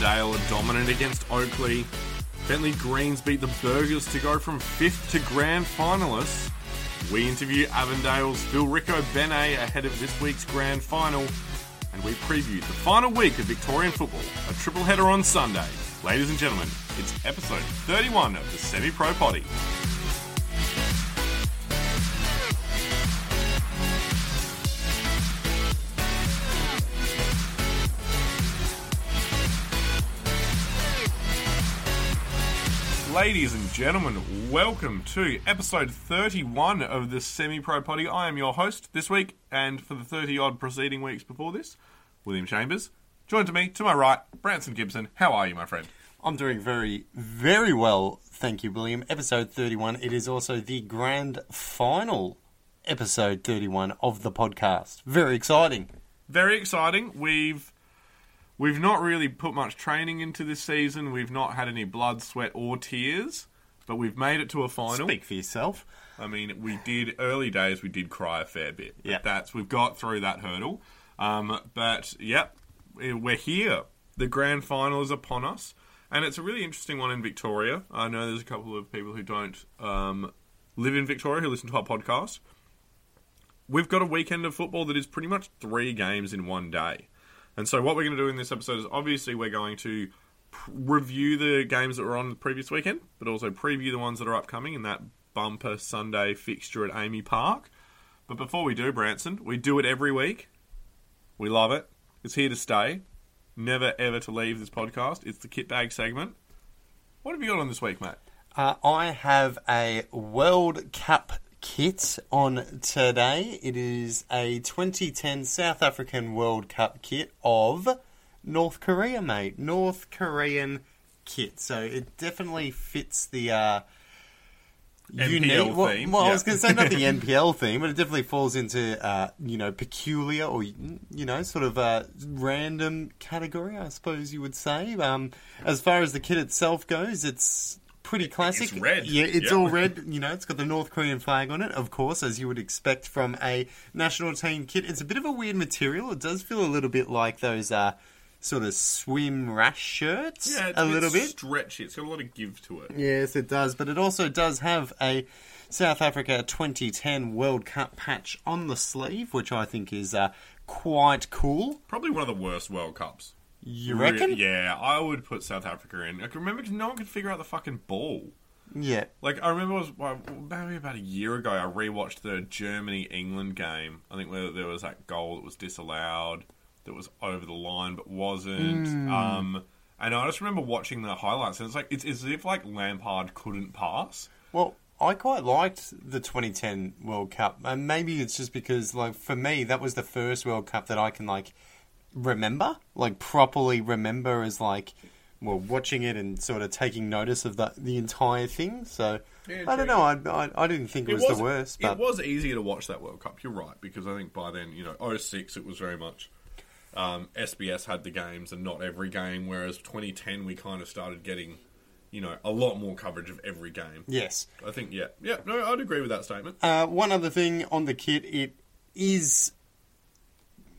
Avondale are dominant against Oakley. Bentley Greens beat the Burgers to go from fifth to grand finalists. We interview Avondale's Phil Rico Benet ahead of this week's grand final. And we preview the final week of Victorian football, a triple header on Sunday. Ladies and gentlemen, it's episode 31 of the Semi Pro Potty. Ladies and gentlemen, welcome to episode 31 of the Semi Pro Potty. I am your host this week, and for the 30 odd preceding weeks before this, William Chambers. Joined to me, to my right, Branson Gibson. How are you, my friend? I'm doing very, very well, thank you, William. Episode 31. It is also the grand final episode 31 of the podcast. Very exciting. Very exciting. We've we've not really put much training into this season. We've not had any blood, sweat, or tears, but we've made it to a final. Speak for yourself. I mean, we did early days. We did cry a fair bit. Yeah. that's we've got through that hurdle. Um, but yep, we're here. The grand final is upon us, and it's a really interesting one in Victoria. I know there's a couple of people who don't um, live in Victoria who listen to our podcast. We've got a weekend of football that is pretty much three games in one day. And so, what we're going to do in this episode is obviously we're going to pr- review the games that were on the previous weekend, but also preview the ones that are upcoming in that bumper Sunday fixture at AAMI Park. But before we do, Branson, we do it every week. We love it. It's here to stay. Never ever to leave this podcast. It's the kit bag segment. What have you got on this week, mate? Uh, I have a World Cup kit on today. It is a 2010 South African World Cup kit of North Korea, mate. North Korean kit. So it definitely fits the. Uh, NPL well, theme, Well, I yeah. was going to say not the NPL theme, but it definitely falls into uh, you know peculiar or you know sort of a random category, I suppose you would say. Um, as far as the kit itself goes, it's pretty classic. It's red. Yeah, it's Yeah. all red. You know, it's got the North Korean flag on it, of course, as you would expect from a national team kit. It's a bit of a weird material. It does feel a little bit like those uh, sort of swim rash shirts, Yeah, it's a little bit. stretchy. It's got a lot of give to it. Yes, it does, but it also does have a South Africa 2010 World Cup patch on the sleeve, which I think is uh, quite cool. Probably one of the worst World Cups. You Re- reckon? yeah, I would put South Africa in. I can remember because no one could figure out the fucking ball. Yeah. Like I remember, it was well, maybe about a year ago. I rewatched the Germany England game. I think where there was that goal that was disallowed, that was over the line but wasn't. Hmm. Um, and I just remember watching the highlights, and it's like it's, it's as if like Lampard couldn't pass. Well, I quite liked the 2010 World Cup, and maybe it's just because, like, for me, that was the first World Cup that I can like remember, like, properly remember as like. Well, watching it and sort of taking notice of the the entire thing. So Yeah, I don't know. I, I I didn't think it, was, the worst, but it was easier to watch that World Cup. You're right because I think by then, you know, 06 it was very much um, SBS had the games and not every game. Whereas 2010 we kind of started getting, you know, a lot more coverage of every game. yes. I think yeah, yeah. No, I'd agree with that statement. Uh, one other thing on the kit, it is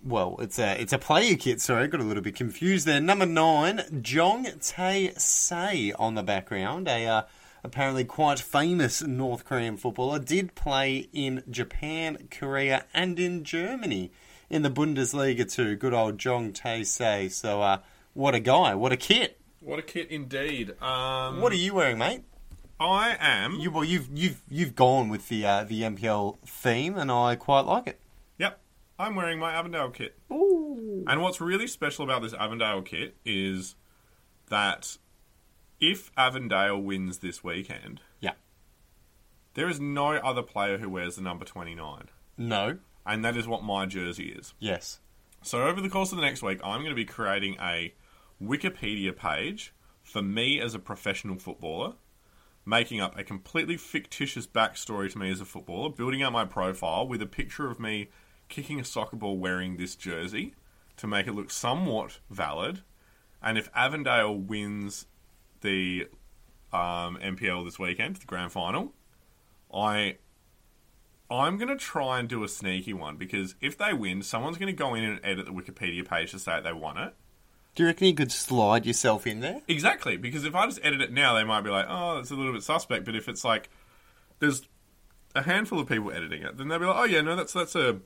well, it's a it's a player kit. Sorry, I got a little bit confused there. Number nine, Jong Tae-se on the background, a uh, apparently quite famous North Korean footballer, did play in Japan, Korea, and in Germany in the Bundesliga too. Good old Jong Tae-se. So, uh, what a guy! What a kit! What a kit indeed. Um, What are you wearing, mate? I am. You well, you've you've you've gone with the uh, the NPL theme, and I quite like it. I'm wearing my Avondale kit. Ooh. And what's really special about this Avondale kit is that if Avondale wins this weekend, Yeah. there is no other player who wears the number 29. No. And that is what my jersey is. Yes. So over the course of the next week, I'm going to be creating a Wikipedia page for me as a professional footballer, making up a completely fictitious backstory to me as a footballer, building out my profile with a picture of me kicking a soccer ball wearing this jersey to make it look somewhat valid. And if Avondale wins the um, NPL this weekend, the grand final, I I'm going to try and do a sneaky one because if they win, someone's going to go in and edit the Wikipedia page to say they won it. Do you reckon you could slide yourself in there? Exactly, because if I just edit it now, they might be like, "Oh, it's a little bit suspect." But if it's like there's a handful of people editing it, then they'll be like, "Oh yeah, no, that's that's a."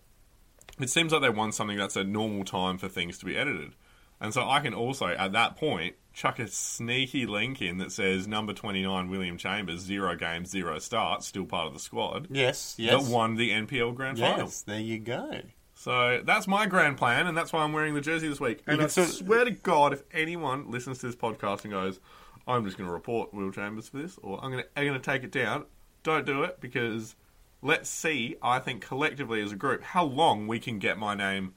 It seems like they want something that's a normal time for things to be edited, and so I can also at that point chuck a sneaky link in that says number twenty nine William Chambers zero games zero starts still part of the squad Yes, yes. that won the NPL Grand Final. yes, there you go. So that's my grand plan, and that's why I'm wearing the jersey this week. And I can sort of- swear to God, if anyone listens to this podcast and goes, "I'm just going to report Will Chambers for this," or "I'm going to I'm going to take it down," don't do it because let's see. I think collectively as a group, how long we can get my name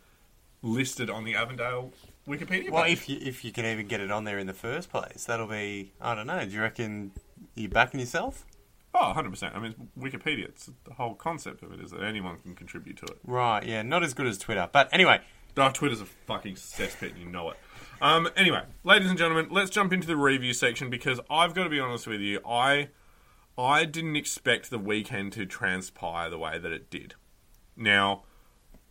listed on the Avondale Wikipedia. Well, page. if you if you can even get it on there in the first place, that'll be I don't know. Do you reckon you're backing yourself? oh, 100 percent. I mean, it's Wikipedia. It's the whole concept of it is that anyone can contribute to it. Right, yeah, not as good as Twitter, but anyway, Our Twitter's a fucking cesspit, and you know it. Um, anyway, ladies and gentlemen, let's jump into the review section because I've got to be honest with you, I I didn't expect the weekend to transpire the way that it did. Now,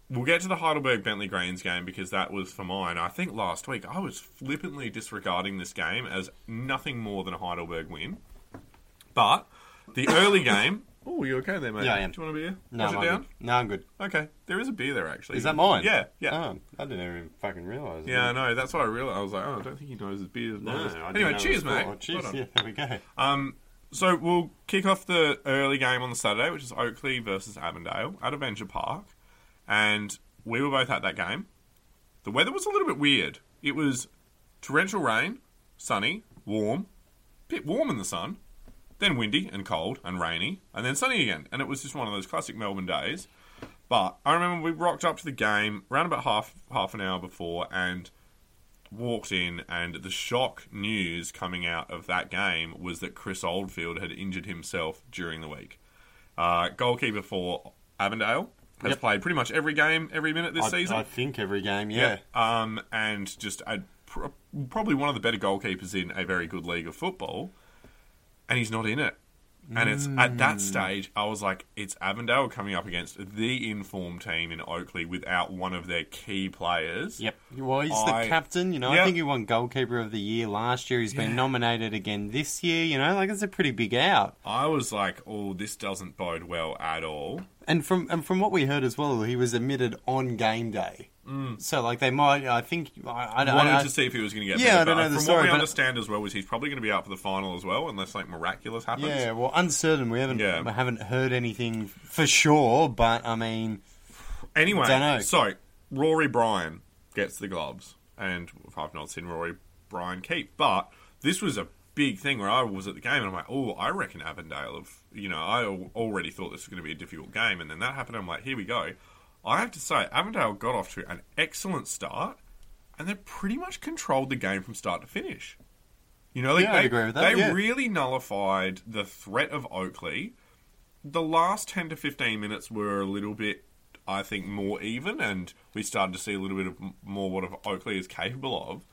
we'll get to the Heidelberg Bentley Greens game because that was for mine. I think last week I was flippantly disregarding this game as nothing more than a Heidelberg win. But the early game. Oh, you okay there, mate? Yeah, I am. Do you want a beer? no, Push I'm it down. good. No, I'm good. Okay, there is a beer there actually. Is that mine? Yeah, yeah. Oh, I didn't even fucking realise. Yeah, I know. That's what I realized. I was like, oh, I don't think he knows his beer. as No, I as- didn't Anyway, know cheers, mate. Oh, cheers. Well. Yeah, there we go. Um, so we'll kick off the early game on the Saturday, which is Oakley versus Avondale at Avenger Park, and we were both at that game. The weather was a little bit weird. It was torrential rain, sunny, warm, bit warm in the sun, then windy and cold and rainy, and then sunny again. And it was just one of those classic Melbourne days. But I remember we rocked up to the game around about half half an hour before and walked in, and the shock news coming out of that game was that Chris Oldfield had injured himself during the week. Uh, goalkeeper for Avondale has Yep. played pretty much every game, every minute this I, season. I think every game, yeah. Um, and just a, probably one of the better goalkeepers in a very good league of football, and he's not in it. And it's at that hmm. stage I was like, it's Avondale coming up against the informed team in Oakley without one of their key players. Yep. Well, he's I- the captain. You know, Yeah. I think he won goalkeeper of the year last year. He's been nominated again this year. You know, like it's a pretty big out. I was like, oh, this doesn't bode well at all. And from and from what we heard as well, he was admitted on game day. Mm. So like they might, I think, I, I don't Wanted I, to see if he was going to get Yeah, better, I don't but know the From story, what we understand as well is he's probably going to be out for the final as well, unless like miraculous happens. Yeah, well, uncertain. We haven't Yeah. we haven't heard anything for sure, but I mean, Anyway, Dunno. so Rory Bryan gets the gloves, and I've not seen Rory Bryan keep, but this was a big thing where I was at the game and I'm like, oh, I reckon Avondale have, you know, I already thought this was going to be a difficult game, and then that happened. I'm like, here we go. I have to say, Avondale got off to an excellent start, and they pretty much controlled the game from start to finish. You know, like Yeah, they, agree with that, they yeah. really nullified the threat of Oakley. The last 10 to 15 minutes were a little bit, I think, more even, and we started to see a little bit of more what Oakley is capable of.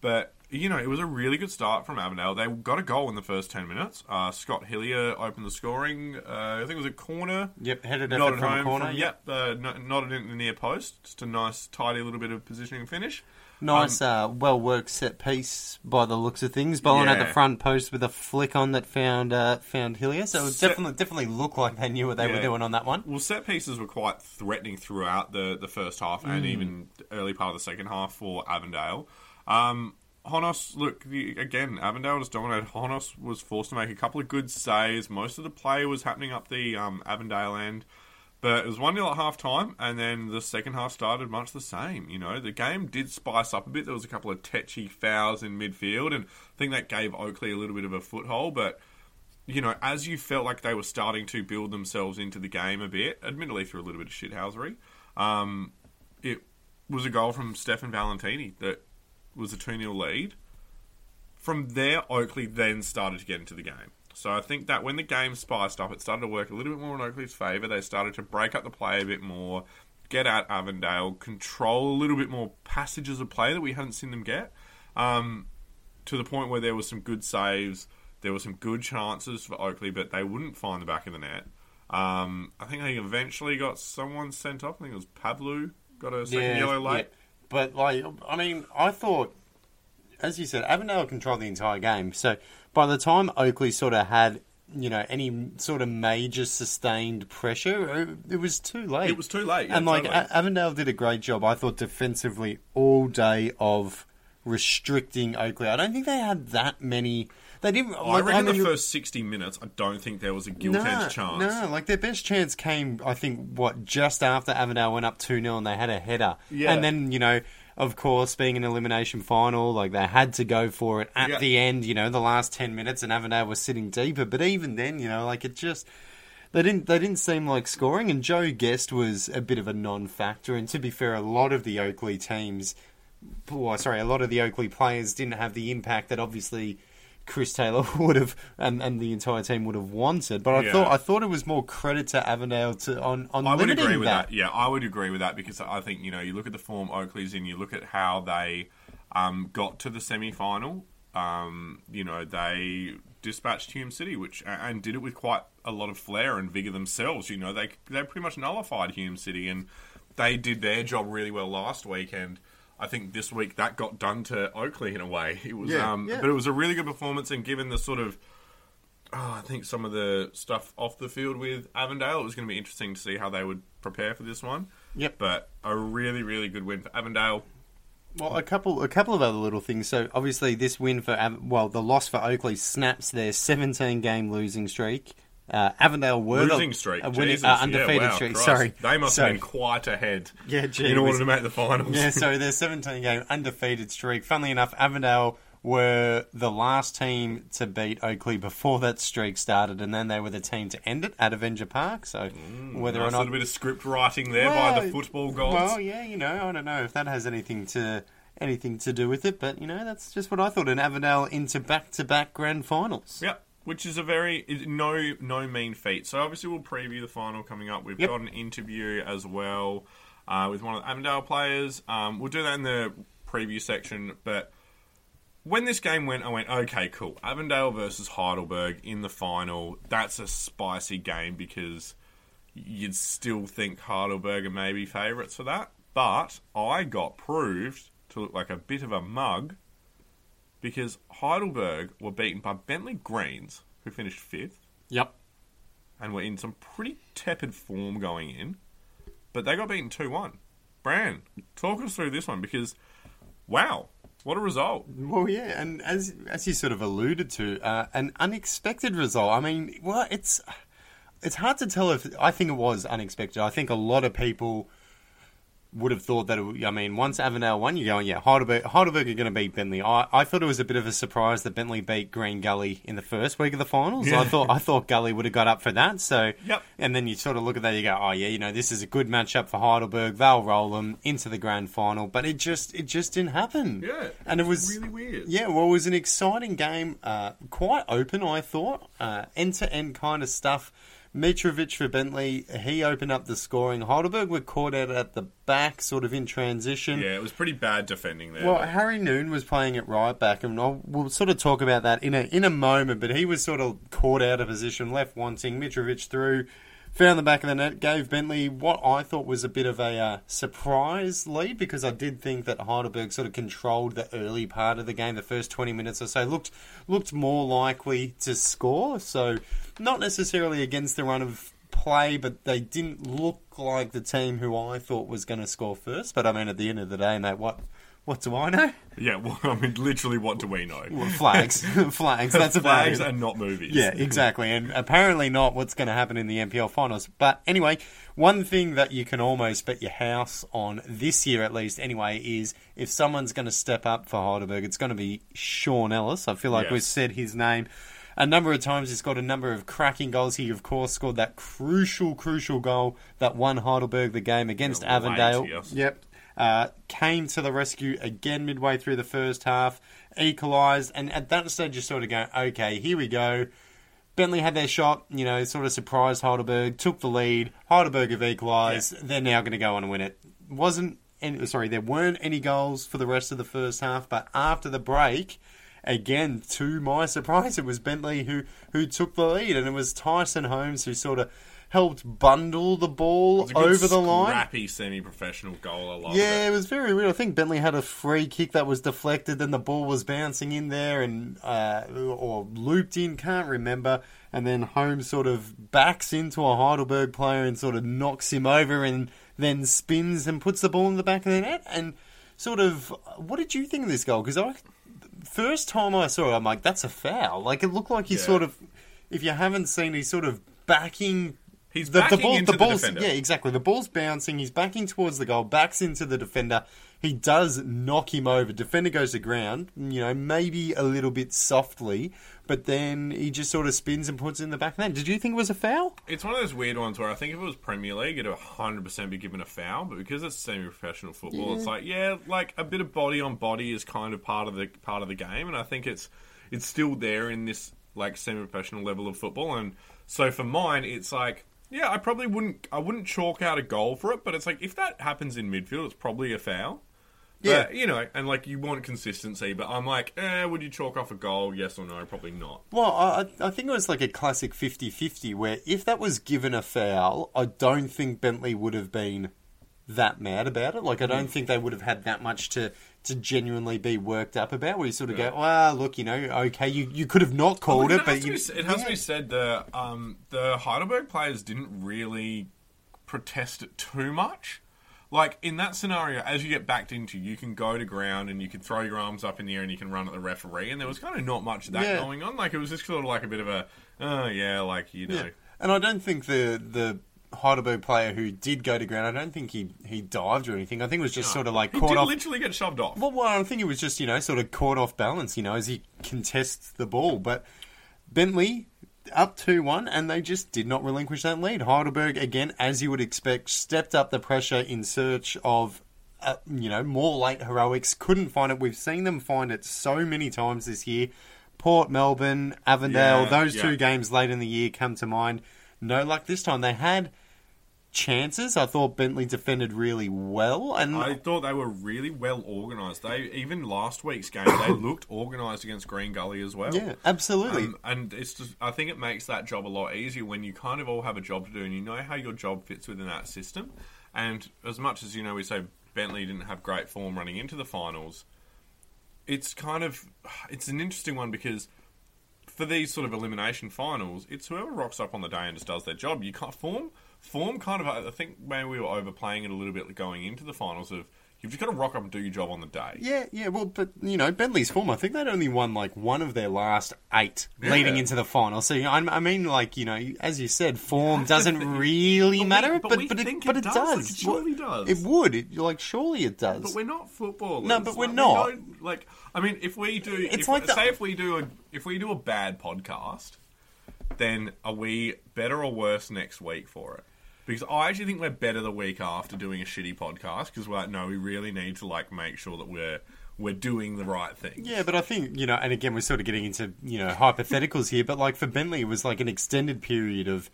But, you know, it was a really good start from Avondale. They got a goal in the first 10 minutes. Uh, Scott Hillier opened the scoring. Uh, I think it was a corner. yep, headed effort from home corner. from, yep, uh, no- nodded in the near post. Just a nice, tidy little bit of positioning and finish. Nice, uh, well worked set piece by the looks of things. Bowling at the front post with a flick on that found uh, found Hillier. So it Set- definitely definitely looked like they knew what they were doing on that one. Well, set pieces were quite threatening throughout the, the first half and even early part of the second half for Avondale. Um, Honos, look, the, again, Avondale just dominated. Honos was forced to make a couple of good saves. Most of the play was happening up the um, Avondale end. But it was 1 0 at half time, and then the second half started much the same. You know, the game did spice up a bit. There was a couple of tetchy fouls in midfield, and I think that gave Oakley a little bit of a foothold. But you know, as you felt like they were starting to build themselves into the game a bit, admittedly through a little bit of shithousery, um, it was a goal from Stefan Valentini that was a 2 0 lead. From there, Oakley then started to get into the game. So I think that when the game spiced up, it started to work a little bit more in Oakley's favour. They started to break up the play a bit more, get out Avondale, control a little bit more passages of play that we hadn't seen them get. Um, to the point where there was some good saves, there were some good chances for Oakley, but they wouldn't find the back of the net. Um, I think they eventually got someone sent off. I think it was Pavlu got a second yellow late. But like, I mean, I thought as you said, Avondale controlled the entire game. So by the time Oakley sort of had, you know, any sort of major sustained pressure, it, it was too late. It was too late. yeah, and like totally. Avondale did a great job, I thought, defensively all day of restricting Oakley. I don't think they had that many. They didn't. I like, reckon mean, the first 60 minutes, I don't think there was a gilt edge chance. no, like their best chance came, I think, what just after Avondale went up two 0 and they had a header, Yeah. and then you know, of course, being an elimination final, like they had to go for it at Yeah. the end. You know, the last ten minutes, and Avondale was sitting deeper, but even then, you know, like it just. They didn't. They didn't seem like scoring, and Joe Guest was a bit of a non-factor. And to be fair, a lot of the Oakley teams, well, sorry, a lot of the Oakley players didn't have the impact that obviously Chris Taylor would have and, and the entire team would have wanted. But I Yeah. thought I thought it was more credit to Avondale to on on I would agree with that. that. Yeah, I would agree with that because I think you know you look at the form Oakley's in, you look at how they um, got to the semi final. Um, you know they dispatched Hume City, which and did it with quite a lot of flair and vigor themselves. You know they they pretty much nullified Hume City, and they did their job really well last week. I think this week that got done to Oakley in a way. It was, Yeah, um, yeah. but it was a really good performance, and given the sort of oh, I think some of the stuff off the field with Avondale, it was going to be interesting to see how they would prepare for this one. Yep. But a really, really good win for Avondale. Well, a couple a couple of other little things. So obviously, this win for Av- well, the loss for Oakley snaps their 17 game losing streak. Uh, Avondale were the- Losing streak. uh, winning- uh, undefeated yeah, wow, streak. Christ. Sorry, They must Sorry. have been quite ahead Yeah, gee in order whiz. to make the finals. Yeah, so their 17 game undefeated streak. Funnily enough, Avondale were the last team to beat Oakley before that streak started, and then they were the team to end it at Avenger Park. So whether nice or not a little bit of script writing there by the football gods. Well, yeah, you know, I don't know if that has anything to anything to do with it, but you know, that's just what I thought. And Avondale into back to back grand finals. Yep. Which is a very no no mean feat. So obviously we'll preview the final coming up. We've Yep. got an interview as well uh, with one of the Avondale players. Um, we'll do that in the preview section. But when this game went, I went, okay, cool. Avondale versus Heidelberg in the final. That's a spicy game because you'd still think Heidelberg are maybe favourites for that. But I got proved to look like a bit of a mug because Heidelberg were beaten by Bentley Greens, who finished fifth, Yep. and were in some pretty tepid form going in, but they got beaten 2 1. Bran, talk us through this one because, wow, what a result. Well, yeah, and as as you sort of alluded to, uh, an unexpected result. I mean, well, it's it's hard to tell if I think it was unexpected. I think a lot of people would have thought that. It, I mean, once Avondale won, you're going, yeah, Heidelberg, Heidelberg are going to beat Bentley. I, I thought it was a bit of a surprise that Bentley beat Green Gully in the first week of the finals. Yeah. I thought I thought Gully would have got up for that. So, Yep. and then you sort of look at that, you go, oh yeah, you know, this is a good matchup for Heidelberg. They'll roll them into the grand final, but it just it just didn't happen. Yeah, and it was really weird. Yeah, well, it was an exciting game, uh, quite open, I thought, end to end kind of stuff. Mitrovic for Bentley, he opened up the scoring. Heidelberg were caught out at the back, sort of in transition. Yeah, it was pretty bad defending there. Well, Harry Noon was playing it right back, and I'll, we'll sort of talk about that in a in a moment. But he was sort of caught out of position, left wanting. Mitrovic through, found the back of the net, gave Bentley what I thought was a bit of a uh, surprise lead because I did think that Heidelberg sort of controlled the early part of the game, the first twenty minutes or so, looked looked more likely to score. So not necessarily against the run of play, but they didn't look like the team who I thought was going to score first. But I mean, at the end of the day, mate, what what do I know? yeah, well, I mean, literally, what do we know? Well, flags, flags. That's about Flags it. and not movies. Yeah, exactly, and apparently not what's going to happen in the NPL finals. But anyway, one thing that you can almost bet your house on this year, at least, anyway, is if someone's going to step up for Heidelberg, it's going to be Sean Ellis. I feel like Yes. we've said his name a number of times. He's got a number of cracking goals. He, of course, scored that crucial, crucial goal that won Heidelberg the game against Late, Avondale. yes. Yep. Uh, came to the rescue again midway through the first half, equalised, and at that stage you sort of go, okay, here we go. Bentley had their shot, you know, sort of surprised Heidelberg, took the lead. Heidelberg have equalised. They're now going to go on and win it. Wasn't any, sorry, there weren't any goals for the rest of the first half, but after the break, again, to my surprise, it was Bentley who who took the lead, and it was Tyson Holmes who sort of helped bundle the ball It's a good over the line. Scrappy semi-professional goal. I love Yeah, it. it was very weird. I think Bentley had a free kick that was deflected, then the ball was bouncing in there and uh, or looped in, can't remember. And then Holmes sort of backs into a Heidelberg player and sort of knocks him over, and then spins and puts the ball in the back of the net. And sort of, what did you think of this goal? Because I first time I saw it, I'm like, that's a foul. Like it looked like he's Yeah. sort of, if you haven't seen, he's sort of backing He's the, the backing ball, into the the defender. yeah, exactly. The ball's bouncing. He's backing towards the goal, backs into the defender. He does knock him over. Defender goes to ground. You know, maybe a little bit softly, but then he just sort of spins and puts it in the back of the net. Did you think it was a foul? It's one of those weird ones where I think if it was Premier League, it'd 100% be given a foul, but because it's semi-professional football, it's like yeah, like a bit of body on body is kind of part of the part of the game, and I think it's it's still there in this like semi-professional level of football, and so for mine, it's like yeah, I probably wouldn't I wouldn't chalk out a goal for it, but it's like if that happens in midfield, it's probably a foul. Yeah. But, you know, and like you want consistency, but I'm like, eh, would you chalk off a goal? Yes or no? Probably not. Well, I, I think it was like a classic 50-50 where if that was given a foul, I don't think Bentley would have been that mad about it. Like, I don't think they would have had that much to, to genuinely be worked up about. Where you sort of Yeah. go, well, look, you know, okay, you, you could have not called Well, it, has but you, be it has yeah. to be said the um, the Heidelberg players didn't really protest it too much. Like in that scenario, as you get backed into, you can go to ground and you can throw your arms up in the air and you can run at the referee. And there was kind of not much of that Yeah. going on. Like it was just sort of like a bit of a, oh yeah, like you know, Yeah. And I don't think the the Heidelberg player who did go to ground, I don't think he, he dived or anything. I think it was just sort of like he caught did off. literally get shoved off. Well, well, I think it was just you know sort of caught off balance, you know, as he contests the ball. But Bentley up two one, and they just did not relinquish that lead. Heidelberg again, as you would expect, stepped up the pressure in search of. Uh, you know, more late heroics. Couldn't find it. We've seen them find it so many times this year. Port Melbourne, Avondale, Yeah, those yeah. two games late in the year come to mind. No luck this time. They had chances. I thought Bentley defended really well, and I thought they were really well organised. They even last week's game, they looked organised against Green Gully as well. yeah, absolutely. Um, and it's just, I think it makes that job a lot easier when you kind of all have a job to do and you know how your job fits within that system. And as much as you know, we say Bentley didn't have great form running into the finals. It's kind of it's an interesting one because for these sort of elimination finals, it's whoever rocks up on the day and just does their job. You can't form form kind of. I think maybe we were overplaying it a little bit going into the finals of you've just got to rock up and do your job on the day. Yeah, yeah, well, but you know, Bentley's form. I think they'd only won like one of their last eight Yeah. leading into the final. So you know, I I mean, like you know, as you said, form doesn't really but we- matter, but but we but it, but it does, does. like, it surely does. It would. It, like surely it does. But we're not footballers. No, but we're Like, not. don't- like, I mean, if we do, It's if, like the- say if we do a if we do a bad podcast, then are we better or worse next week for it? Because I actually think we're better the week after doing a shitty podcast because we're like, no, we really need to like make sure that we're we're doing the right thing. Yeah, but I think you know, and again, we're sort of getting into you know hypotheticals here. But like for Bentley, it was like an extended period of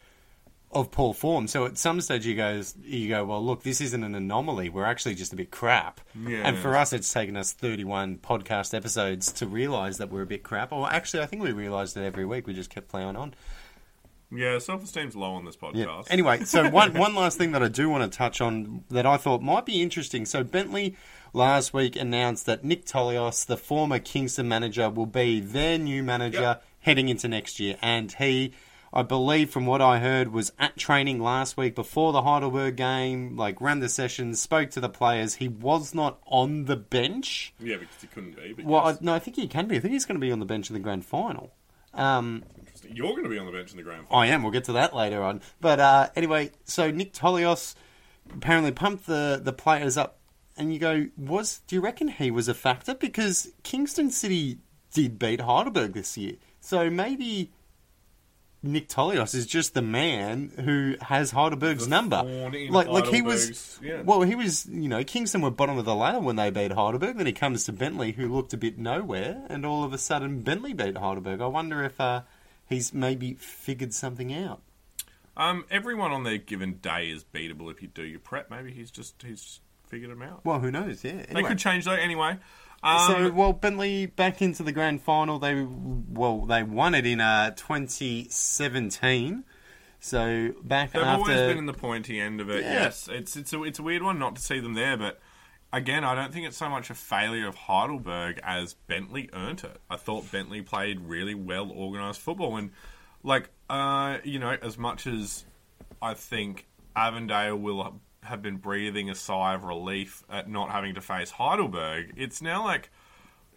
of poor form. So at some stage, you goes, you go, well, look, this isn't an anomaly. We're actually just a bit crap. Yeah. And for us, it's taken us thirty-one podcast episodes to realise that we're a bit crap. Or actually, I think we realised it every week. We just kept playing on. Yeah, self esteem's low on this podcast. Yeah. Anyway, so one one last thing that I do want to touch on that I thought might be interesting. So Bentley last week announced that Nick Tolios, the former Kingston manager, will be their new manager Yep. heading into next year, and he. I believe from what I heard was at training last week before the Heidelberg game, like ran the sessions, spoke to the players. He was not on the bench. yeah, because he couldn't be. But Well, I, no, I think he can be. I think he's going to be on the bench in the grand final. Um. You're going to be on the bench in the grand final. I am. We'll get to that later on. But uh, anyway, so Nick Tolios apparently pumped the, the players up, and you go, was do you reckon he was a factor? Because Kingston City did beat Heidelberg this year, so maybe Nick Tolios is just the man who has Heidelberg's The number. Like, like he was. Yeah. Well, he was. You know, Kingston were bottom of the ladder when they beat Heidelberg. Then he comes to Bentley, who looked a bit nowhere, and all of a sudden Bentley beat Heidelberg. I wonder if uh, he's maybe figured something out. Um, everyone on their given day is beatable if you do your prep. Maybe he's just he's figured them out. Well, who knows? Yeah. They could change though. Anyway, um, so well, Bentley back into the grand final. They well, they won it in uh, 2017. So back They've after always been in the pointy end of it. Yeah. Yes, it's it's a it's a weird one not to see them there, but again, I don't think it's so much a failure of Heidelberg as Bentley earned it. I thought Bentley played really well organised football, and like uh, you know, as much as I think Avondale will have been breathing a sigh of relief at not having to face Heidelberg, it's now like.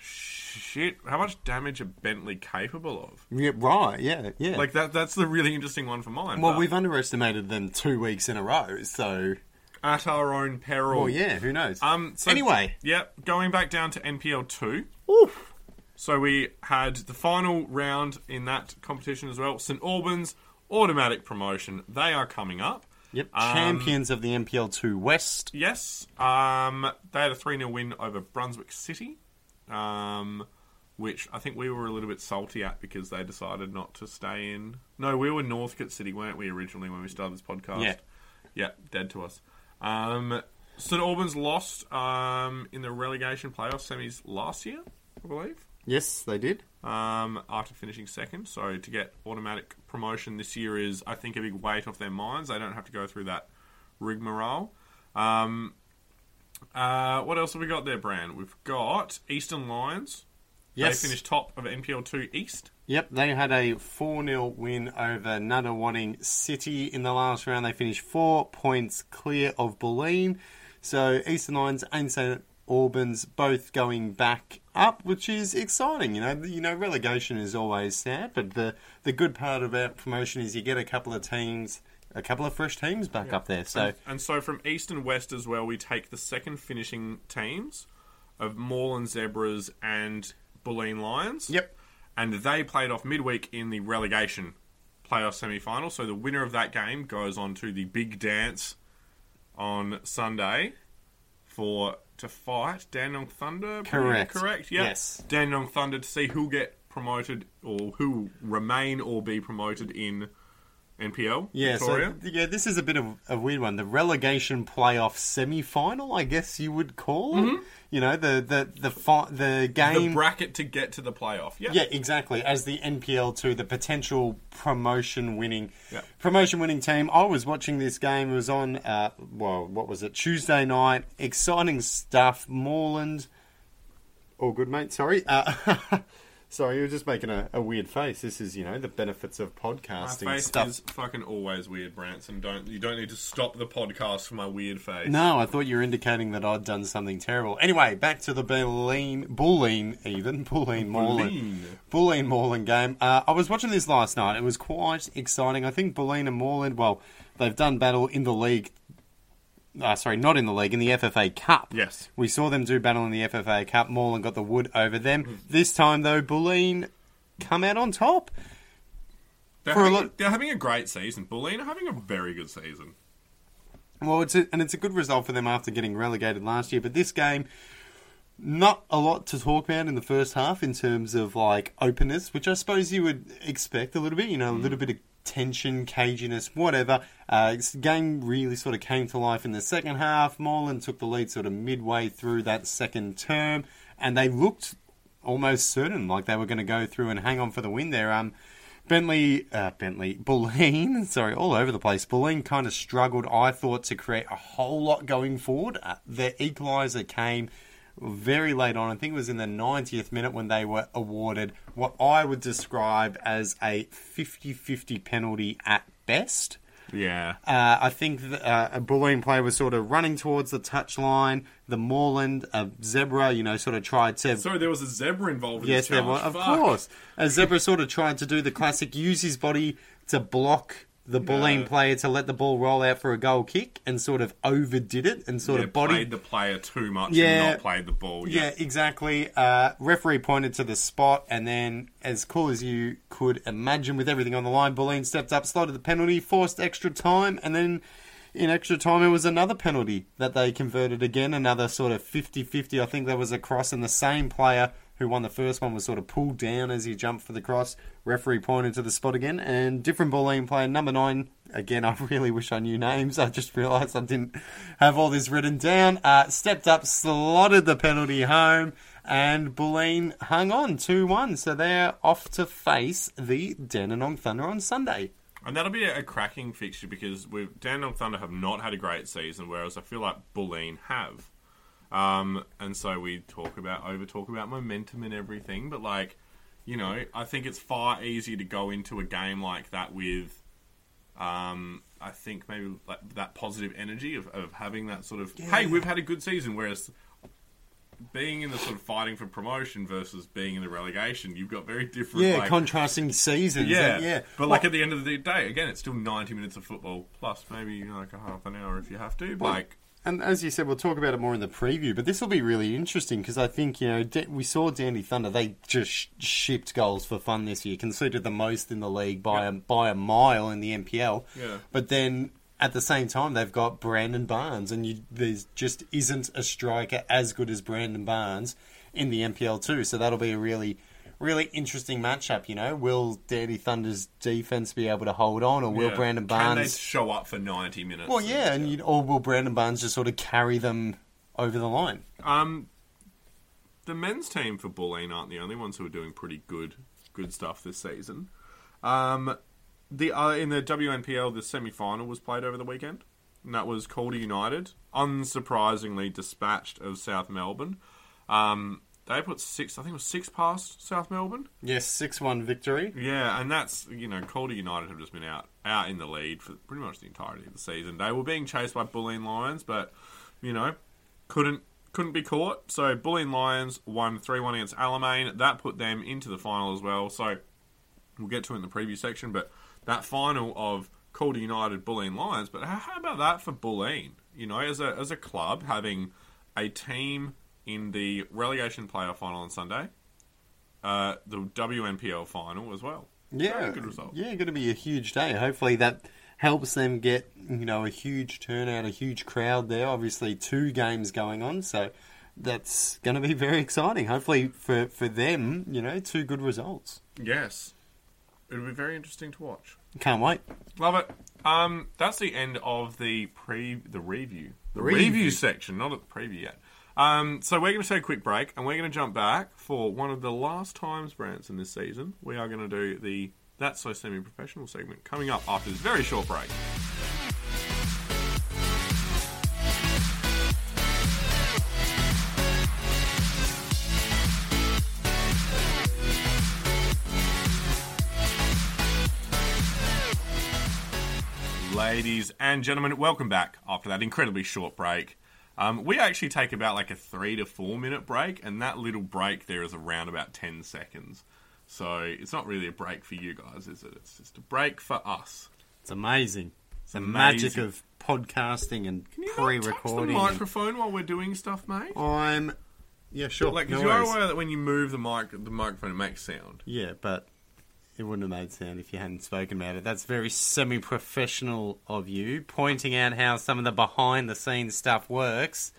Shit! How much damage are Bentley capable of? yeah, right, yeah, yeah. Like that—that's the really interesting one for mine. well, but- we've underestimated them two weeks in a row, so at our own peril. well, yeah, who knows? Um. So, Anyway. yep. Going back down to NPL two. Oof. So we had the final round in that competition as well. St Albans automatic promotion. They are coming up. Yep, Um, champions of the NPL two West. Yes. Um. They had a three 0 win over Brunswick City. Um. Which I think we were a little bit salty at because they decided not to stay in. No, we were Northcote City, weren't we, originally when we started this podcast? Yeah. Yeah, dead to us. Um, St Albans lost um, in the relegation playoff semis last year, I believe, Yes, they did. um, after finishing second. So to get automatic promotion this year is, I think, a big weight off their minds. They don't have to go through that rigmarole. Um, uh, what else have we got there, Bran? We've got Eastern Lions. Yes. They finished top of NPL 2 East. Yep, they had a 4 0 win over Nunawading City in the last round. They finished four points clear of Bulleen. So Eastern Lions and St Albans both going back up, which is exciting. You know, you know, relegation is always sad, but the the good part about promotion is you get a couple of teams, a couple of fresh teams back up there. So And, and so from East and West as well, we take the second finishing teams of Moreland Zebras and Bulleen Lions. Yep. And they played off midweek in the relegation playoff semi final. So the winner of that game goes on to the big dance on Sunday for to fight Dandenong Thunder. Correct. Correct. Yeah. Yes. Dandenong Thunder to see who'll get promoted or who will remain or be promoted in NPL. Yeah, Victoria. so yeah, this is a bit of a weird one. The relegation playoff semi-final, I guess you would call it. You know, the the the fi- the Mm-hmm. the game. bracket to get to the playoff. Yeah. yeah, exactly. As the NPL to the potential promotion winning Yeah. promotion winning team. I was watching this game. It was on. Uh, well, what was it? Tuesday night. Exciting stuff. Moreland. All good, mate. Sorry. Uh, sorry, you were just making a, a weird face. This is, you know, the benefits of podcasting. My face stuff. is fucking always weird, Branson. Don't you don't need to stop the podcast for my weird face. No, I thought you were indicating that I'd done something terrible. Anyway, back to the Bulleen, Bulleen even, Bulleen Moreland. Bulleen. Bulleen Moreland game. Uh, I was watching this last night. It was quite exciting. I think Bulleen and Moreland, well, they've done battle in the league. Uh, sorry, not in the league, in the FFA Cup. Yes. We saw them do battle in the FFA Cup. Moreland got the wood over them. This time, though, Bulleen come out on top. They're, having, lot- they're having a great season. Bulleen are having a very good season. Well, it's a, and it's a good result for them after getting relegated last year. But this game, not a lot to talk about in the first half in terms of like openness, which I suppose you would expect a little bit. You know, a little bit of tension, caginess, whatever. Uh, game really sort of came to life in the second half. Moreland took the lead sort of midway through that second term, and they looked almost certain like they were going to go through and hang on for the win there. Um, Bentley, uh, Bentley, Bulleen, sorry, all over the place. Bulleen kind of struggled, I thought, to create a whole lot going forward. Uh, their equaliser came very late on. I think it was in the 90th minute when they were awarded what I would describe as a 50 50 penalty at best. Yeah. Uh, I think th- uh, a Bulleen player was sort of running towards the touchline. The Moreland, a zebra, you know, sort of tried to Sorry, there was a zebra involved in Yes, there challenge. was. Of Fuck. course. A zebra sort of tried to do the classic, use his body to block the Bulleen Yeah. player to let the ball roll out for a goal kick and sort of overdid it and sort Yeah, of body. played the player too much Yeah. and not played the ball. yeah, exactly. Uh, referee pointed to the spot, and then, as cool as you could imagine, with everything on the line, Bulleen stepped up, slotted the penalty, forced extra time, and then in extra time, it was another penalty that they converted again, another sort of 50 50. I think there was a cross, and the same player who won the first one was sort of pulled down as he jumped for the cross. Referee pointed to the spot again, and different Bulleen player, number nine. Again, I really wish I knew names. I just realised I didn't have all this written down. Uh, stepped up, slotted the penalty home, and Bulleen hung on 2 1. So they're off to face the Dandenong Thunder on Sunday. And that'll be a, cracking fixture because we've Dandenong Thunder have not had a great season, whereas I feel like Bulleen have. Um, and so we talk about over talk about momentum and everything, but like, you know, I think it's far easier to go into a game like that with, um, I think maybe like that positive energy of, of having that sort of hey, we've had a good season, whereas being in the sort of fighting for promotion versus being in the relegation, you've got very different. Yeah, like, contrasting seasons. yeah, and- yeah. But like at the end of the day, again, it's still ninety minutes of football plus maybe you know, like a half an hour if you have to. Like, And as you said, we'll talk about it more in the preview. But this will be really interesting because I think you know we saw Dandy Thunder. They just shipped goals for fun this year, conceded the most in the league by a by a mile in the NPL. Yeah. But then at the same time, they've got Brandon Barnes, and you, there's just isn't a striker as good as Brandon Barnes in the NPL too. So that'll be a really really interesting matchup. You know, will Dandy Thunder's defense be able to hold on, or will yeah. Brandon Can they Barnes? show up for ninety minutes? Well, yeah, and or will Brandon Barnes just sort of carry them over the line? Um, the men's team for Bulleen aren't the only ones who are doing pretty good good stuff this season. Um, the uh, in the WNPL, the semi final was played over the weekend, and that was Calder United, unsurprisingly dispatched of South Melbourne. Um, they put six, I think it was six past South Melbourne. Yes, six one victory. Yeah, and that's you know, Calder United have just been out out in the lead for pretty much the entirety of the season. They were being chased by Bulleen Lions, but you know, couldn't couldn't be caught. So Bulleen Lions won three one against Alamein. That put them into the final as well. So we'll get to it in the preview section, but that final of Calder United Bulleen Lions. But how how about that for Bulleen? You know, as a as a club having a team in the relegation playoff final on Sunday, uh, the WNPL final as well. Yeah, Very good result. Yeah, going to be a huge day. Hopefully that helps them get you know a huge turnout, a huge crowd there. Obviously, two games going on, so that's going to be very exciting. Hopefully for for them, you know, two good results. Yes. It'll be very interesting to watch. Can't wait. Love it. Um, that's the end of the pre the review. The Review. review, section, not at the preview yet. Um, so we're going to take a quick break, and we're going to jump back for one of the last times, Branson, this season. We are going to do the That's So Semi-Professional segment coming up after this very short break. Ladies and gentlemen, welcome back after that incredibly short break. Um, we actually take about like a three to four minute break, and that little break there is around about 10 seconds. So it's not really a break for you guys, is it? It's just a break for us. It's amazing. It's the amazing. magic of podcasting and Can you not touch the pre-recording. and- microphone while we're doing stuff, mate? I'm yeah, sure. Like, no because you are aware that when you move the mic, the microphone makes sound. Yeah, but it wouldn't have made sound if you hadn't spoken about it. That's very semi-professional of you, pointing out how some of the behind-the-scenes stuff works.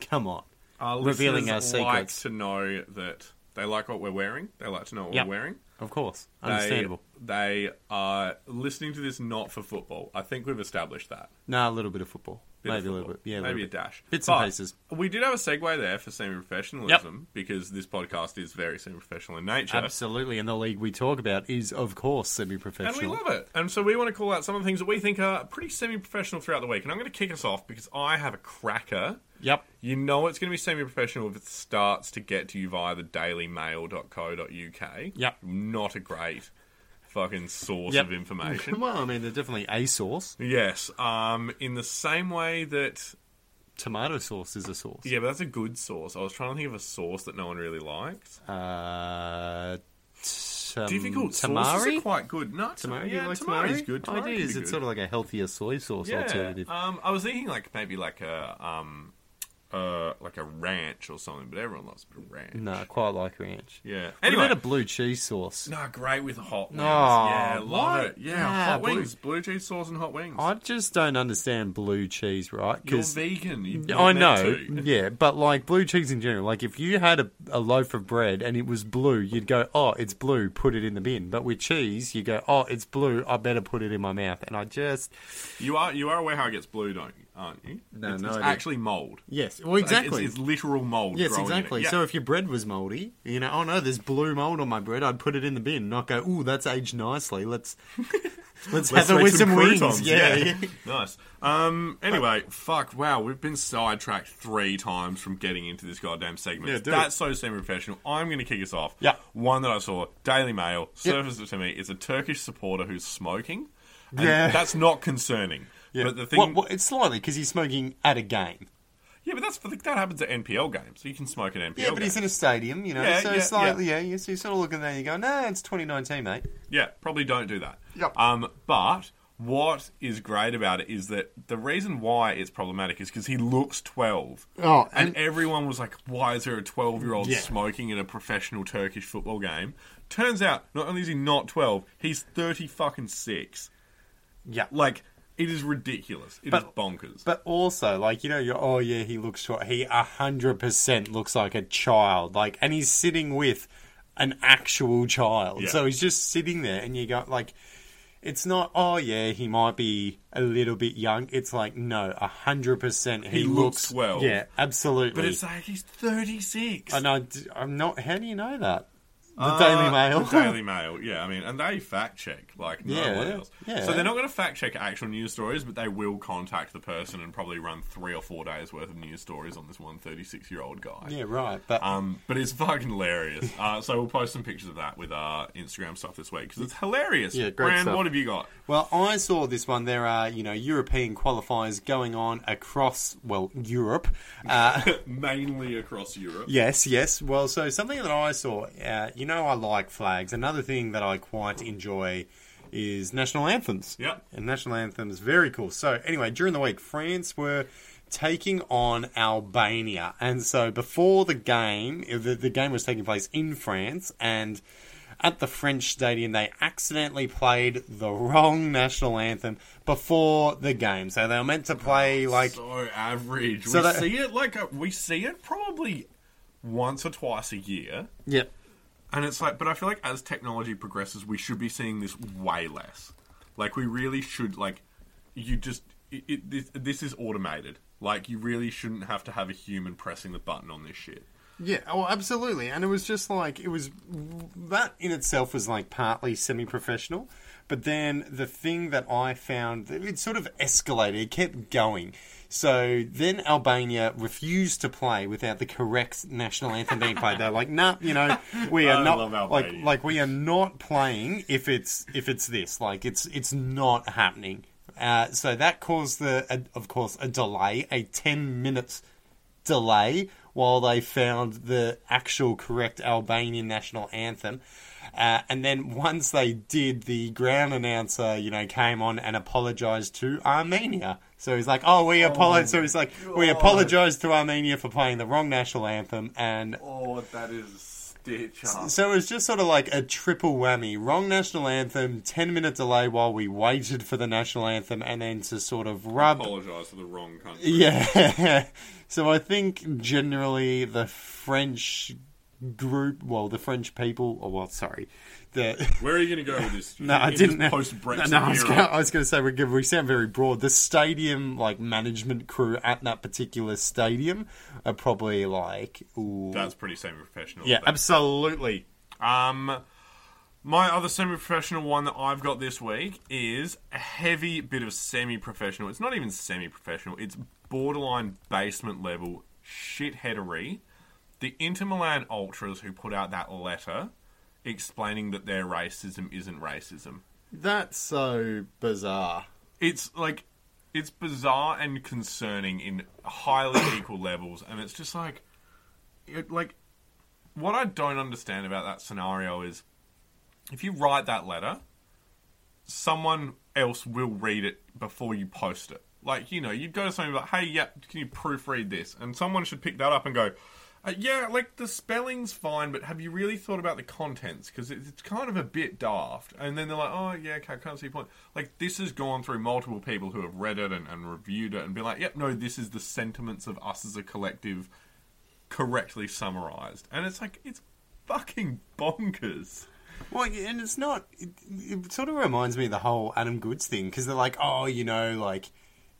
Come on, Our Revealing our listeners like secrets. to know that they like what we're wearing. They like to know what Yep. we're wearing. of course, understandable. They, are listening to this not for football. I think we've established that. No, a little bit of football, maybe a little bit, yeah, maybe a bit. dash. Bits and pieces. We did have a segue there for semi-professionalism because this podcast is very semi-professional in nature. Absolutely, and the league we talk about is, of course, semi-professional. And we love it. And so we want to call out some of the things that we think are pretty semi-professional throughout the week. And I'm going to kick us off because I have a cracker. Yep. You know it's going to be semi-professional if it starts to get to you via the dailymail.co.uk. Yep. Not a great fucking source Yep. of information. Well, I mean, they're definitely a sauce. yes. Um, in the same way that Tomato sauce is a sauce. Yeah, but that's a good sauce. I was trying to think of a sauce that no one really liked. Uh, t- Difficult sauces tamari. are quite good. No, Tamari, yeah, you like tamari is tamari? good. Tamari it can is. be It's good. sort of like a healthier soy sauce yeah. alternative. Um, I was thinking like maybe like a um, uh, like a ranch or something, but everyone loves a bit of ranch. No, quite like ranch. Yeah. What Anyway, about a blue cheese sauce? no, great with hot wings. Oh, yeah, love what? it. Yeah, Nah, hot blue- wings, blue cheese sauce and hot wings. I just don't understand blue cheese, right? You're 'Cause- vegan. You're I meant know, to. yeah, but like blue cheese in general, like if you had a, a loaf of bread and it was blue, you'd go, "Oh, it's blue, put it in the bin." But with cheese, you go, "Oh, it's blue, I better put it in my mouth." And I just, You are you are aware how it gets blue, don't you? Aren't you? No, it's, no it's actually mold. Yes, well, exactly. it's, it's literal mold. Yes, it. exactly. Yeah. So if your bread was moldy, you know, oh no, there's blue mold on my bread, I'd put it in the bin, not go, ooh, that's aged nicely. Let's let's, Let's have it make with some, wings. croutons, Yeah, yeah. nice. Um. Anyway, fuck. Wow, we've been sidetracked three times from getting into this goddamn segment. Yeah, That's so semi-professional. I'm going to kick us off. Yeah. One that I saw, Daily Mail, surfaced it to me. It's a Turkish supporter who's smoking. And Yeah. That's not concerning. Yeah. But the thing, well, well, it's slightly because he's smoking at a game. yeah, but that's for the, that happens at NPL games. So you can smoke at NPL. Yeah, but he's in a stadium, you know, Yeah, so yeah, slightly, yeah. you so you sort of look at that and you go, nah, it's 2019, mate. Yeah, probably don't do that. Yep. Um, but what is great about it is that the reason why it's problematic is because he looks 12. Oh, and, and- everyone was like, why is there a 12 year old Yeah. smoking in a professional Turkish football game? Turns out, not only is he not 12, he's 30 fucking 6. Yeah. Like, it is ridiculous. It is But- bonkers. But also, like, you know, you're, oh yeah, he looks short. He 100% looks like a child. Like, and he's sitting with an actual child. Yeah. So he's just sitting there and you go, like, it's not, oh yeah, he might be a little bit young. It's like, no, 100% he, He looks 12. Yeah, absolutely. but it's like, he's 36. And I, I'm not, how do you know that? The Uh, Daily Mail. The Daily Mail, yeah. I mean, and they fact check like no Yeah, one else. yeah. So they're not going to fact check actual news stories, but they will contact the person and probably run three or four days worth of news stories on this one 36 year old guy. yeah, right. But Um, but it's fucking hilarious. Uh, so we'll post some pictures of that with our Instagram stuff this week because it's hilarious. Yeah, great Brand, stuff. what have you got? Well, I saw this one. There are, you know, European qualifiers going on across, well, Europe. Uh, Mainly across Europe. yes, yes. Well, so something that I saw, uh, you know, I like flags. Another thing that I quite enjoy is national anthems. Yep. And national anthems, very cool. So, anyway, during the week, France were taking on Albania. And so, before the game, the, the game was taking place in France, and at the French stadium, they accidentally played the wrong national anthem before the game. So, they were meant to play, oh, like, so average. So we see it like a, we see it probably once or twice a year. yep. And it's like, but I feel like as technology progresses, we should be seeing this way less. Like, we really should, like, you just, it, it, this, this is automated. Like, you really shouldn't have to have a human pressing the button on this shit. Yeah, oh, absolutely. And it was just like, it was, that in itself was like partly semi professional. But then the thing that I found, it sort of escalated, it kept going. So then Albania refused to play without the correct national anthem being played. They're like, nah, you know, we are not like like we are not playing if it's if it's this. Like it's it's not happening. Uh, so that caused the, a, of course, a delay, a ten minutes delay while they found the actual correct Albanian national anthem. Uh, and then once they did, the ground announcer, you know, came on and apologized to Armenia. So he's like, "Oh, we apologize." so he's like, "We apologize to Armenia for playing the wrong national anthem." And Oh, that is a stitch up. so it was just sort of like a triple whammy: wrong national anthem, ten minute delay while we waited for the national anthem, and then to sort of rub Apologise to the wrong country. yeah. so I think generally the French group, well, the French people, oh, well, sorry, the. Where are you going to go with this? No, I In this didn't. Post-Brexit no, I was gonna- I was going to say we we sound very broad. The stadium, like management crew at that particular stadium, are probably like, ooh, That's pretty semi-professional. yeah, But- absolutely. Um, my other semi-professional one that I've got this week is a heavy bit of semi-professional. It's not even semi-professional. It's borderline basement level shitheadery. The Inter Milan ultras who put out that letter explaining that their racism isn't racism. That's so bizarre. It's like it's bizarre and concerning in highly equal levels, and it's just like, it, like what I don't understand about that scenario is if you write that letter, someone else will read it before you post it. Like you know, you'd go to be like, "Hey, yeah, can you proofread this?" And someone should pick that up and go. Uh, yeah, like the spelling's fine, but have you really thought about the contents? Because it's, kind of a bit daft. And then they're like, oh, yeah, okay, I can't see point. Like, this has gone through multiple people who have read it and, and reviewed it and been like, yep, no, this is the sentiments of us as a collective correctly summarized. And it's like, it's fucking bonkers. Well, and it's not. It, it sort of reminds me of the whole Adam Goodes thing because they're like, oh, you know, like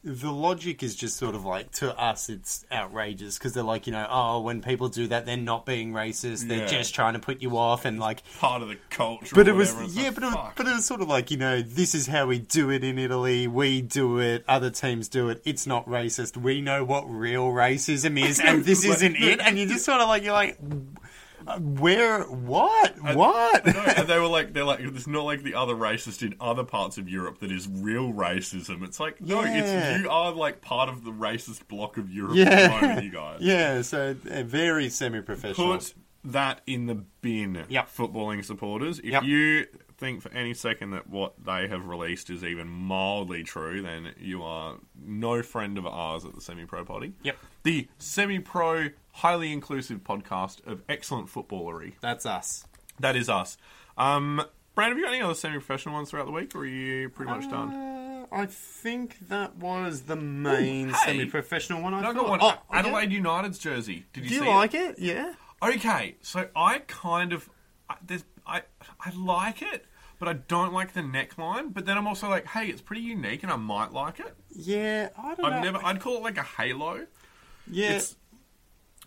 the logic is just sort of like to us it's outrageous because they're like you know oh when people do that they're not being racist they're Yeah. just trying to put you off and like Part of the culture. but it was yeah like, but it was, but it was sort of like you know this is how we do it in Italy we do it other teams do it it's not racist we know what real racism is and this isn't it and you just sort of like you're like where what what No, and they were like, they're like, it's not like the other racist in other parts of Europe that is real racism. It's like, no, Yeah. it's you are like part of the racist block of Europe yeah at the moment, you guys. yeah so uh, very semi-professional Put that in the bin, Yep. footballing supporters. If Yep. you think for any second that what they have released is even mildly true, then you are no friend of ours at the Semi Pro Potty. Yep. The Semi Pro, highly inclusive podcast of excellent footballery. that's us That is us. Um, Brad, have you got any other semi-professional ones throughout the week, or are you pretty much done? Uh, I think that was the main Ooh, hey. semi-professional one. I, I got one. Oh, okay. Adelaide United's jersey. Did you Do you like it? Yeah. Okay, so I kind of, I, there's, I, I like it, but I don't like the neckline. But then I'm also like, hey, it's pretty unique, and I might like it. Yeah, I don't I've know. never, I'd call it like a halo. yeah, It's,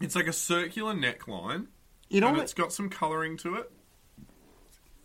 it's like a circular neckline, you know and what? it's got some colouring to it.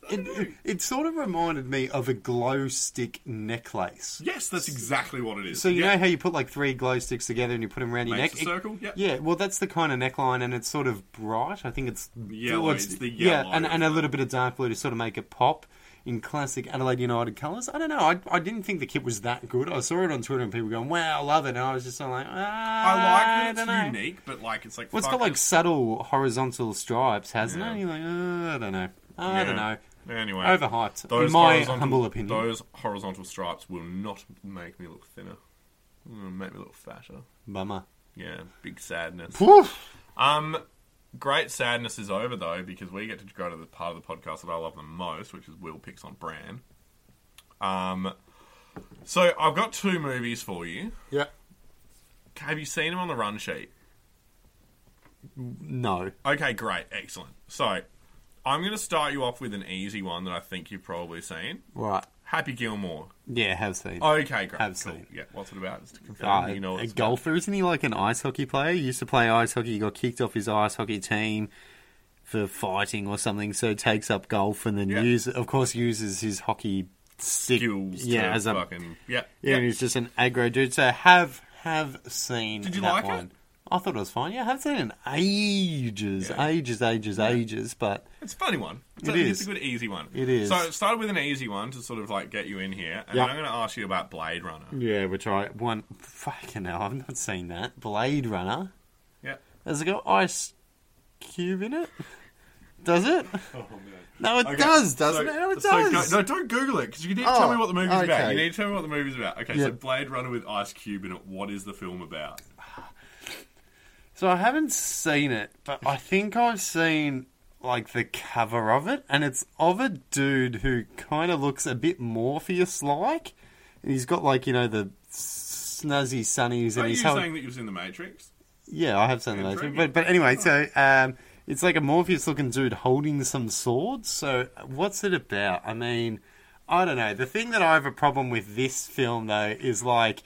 It, it, it sort of reminded me of a glow stick necklace. Yes, that's exactly what it is. So you Yeah. know how you put like three glow sticks together and you put them around your Makes neck. a circle. Yeah. yeah, well, that's the kind of neckline, and it's sort of bright. I think it's Yellow, well, it's the yeah, and, and a little bit of dark blue to sort of make it pop in classic Adelaide United colours. I don't know. I, I didn't think the kit was that good. I saw it on Twitter and people going, "Wow, I love it," and I was just like, ah, I like that it's unique, but like it's like Well, it's got like subtle horizontal stripes, hasn't Yeah. it? You're like, oh, I don't know. I Yeah. don't know. Anyway, Overhyped, those in my humble opinion. Those horizontal stripes will not make me look thinner. Make me look fatter. Bummer. Yeah, big sadness. Woof. Um, great sadness is over though because we get to go to the part of the podcast that I love the most, which is Will picks on Bran. Um, so I've got two movies for you. Yeah. Have you seen them on the run sheet? No. Okay, great, excellent. So I'm going to start you off with an easy one that I think you've probably seen. Right. Happy Gilmore. Yeah, have seen. Okay, great. Have cool. seen. Yeah, what's it about? To confirm, Uh, you know a it's about. golfer, isn't he like an ice hockey player? He used to play ice hockey. He got kicked off his ice hockey team for fighting or something, so takes up golf and then Yeah. use, of course, uses his hockey skills. yeah, as a fucking yeah. yeah, yeah. and he's just an aggro dude. So have have seen. Did you that like it? I thought it was fine. Yeah, I haven't seen it in ages, Yeah. ages, ages, ages. But It's a funny one. It's, It a, is. it's a good easy one. It is. So it started with an easy one to sort of like get you in here, and Yeah. then I'm going to ask you about Blade Runner. yeah, which I one fucking hell, I've not seen that. Blade Runner. Yeah. Has it got Ice Cube in it? Does it? Oh, No, it Okay, does, doesn't so- it? No, it so does. go- no, don't Google it because you need to Oh, tell me oh, what the movie's about. You need to tell me what the movie's about. Okay, Yeah. so Blade Runner with Ice Cube in it. What is the film about? So I haven't seen it, but I think I've seen like the cover of it, and it's of a dude who kind of looks a bit Morpheus like, and he's got like you know the snazzy sunnies, Are and you he's held- saying that you've seen The Matrix? yeah, I have seen the Matrix, but but anyway, so um, it's like a Morpheus looking dude holding some swords. So what's it about? I mean, I don't know. The thing that I have a problem with this film though is like.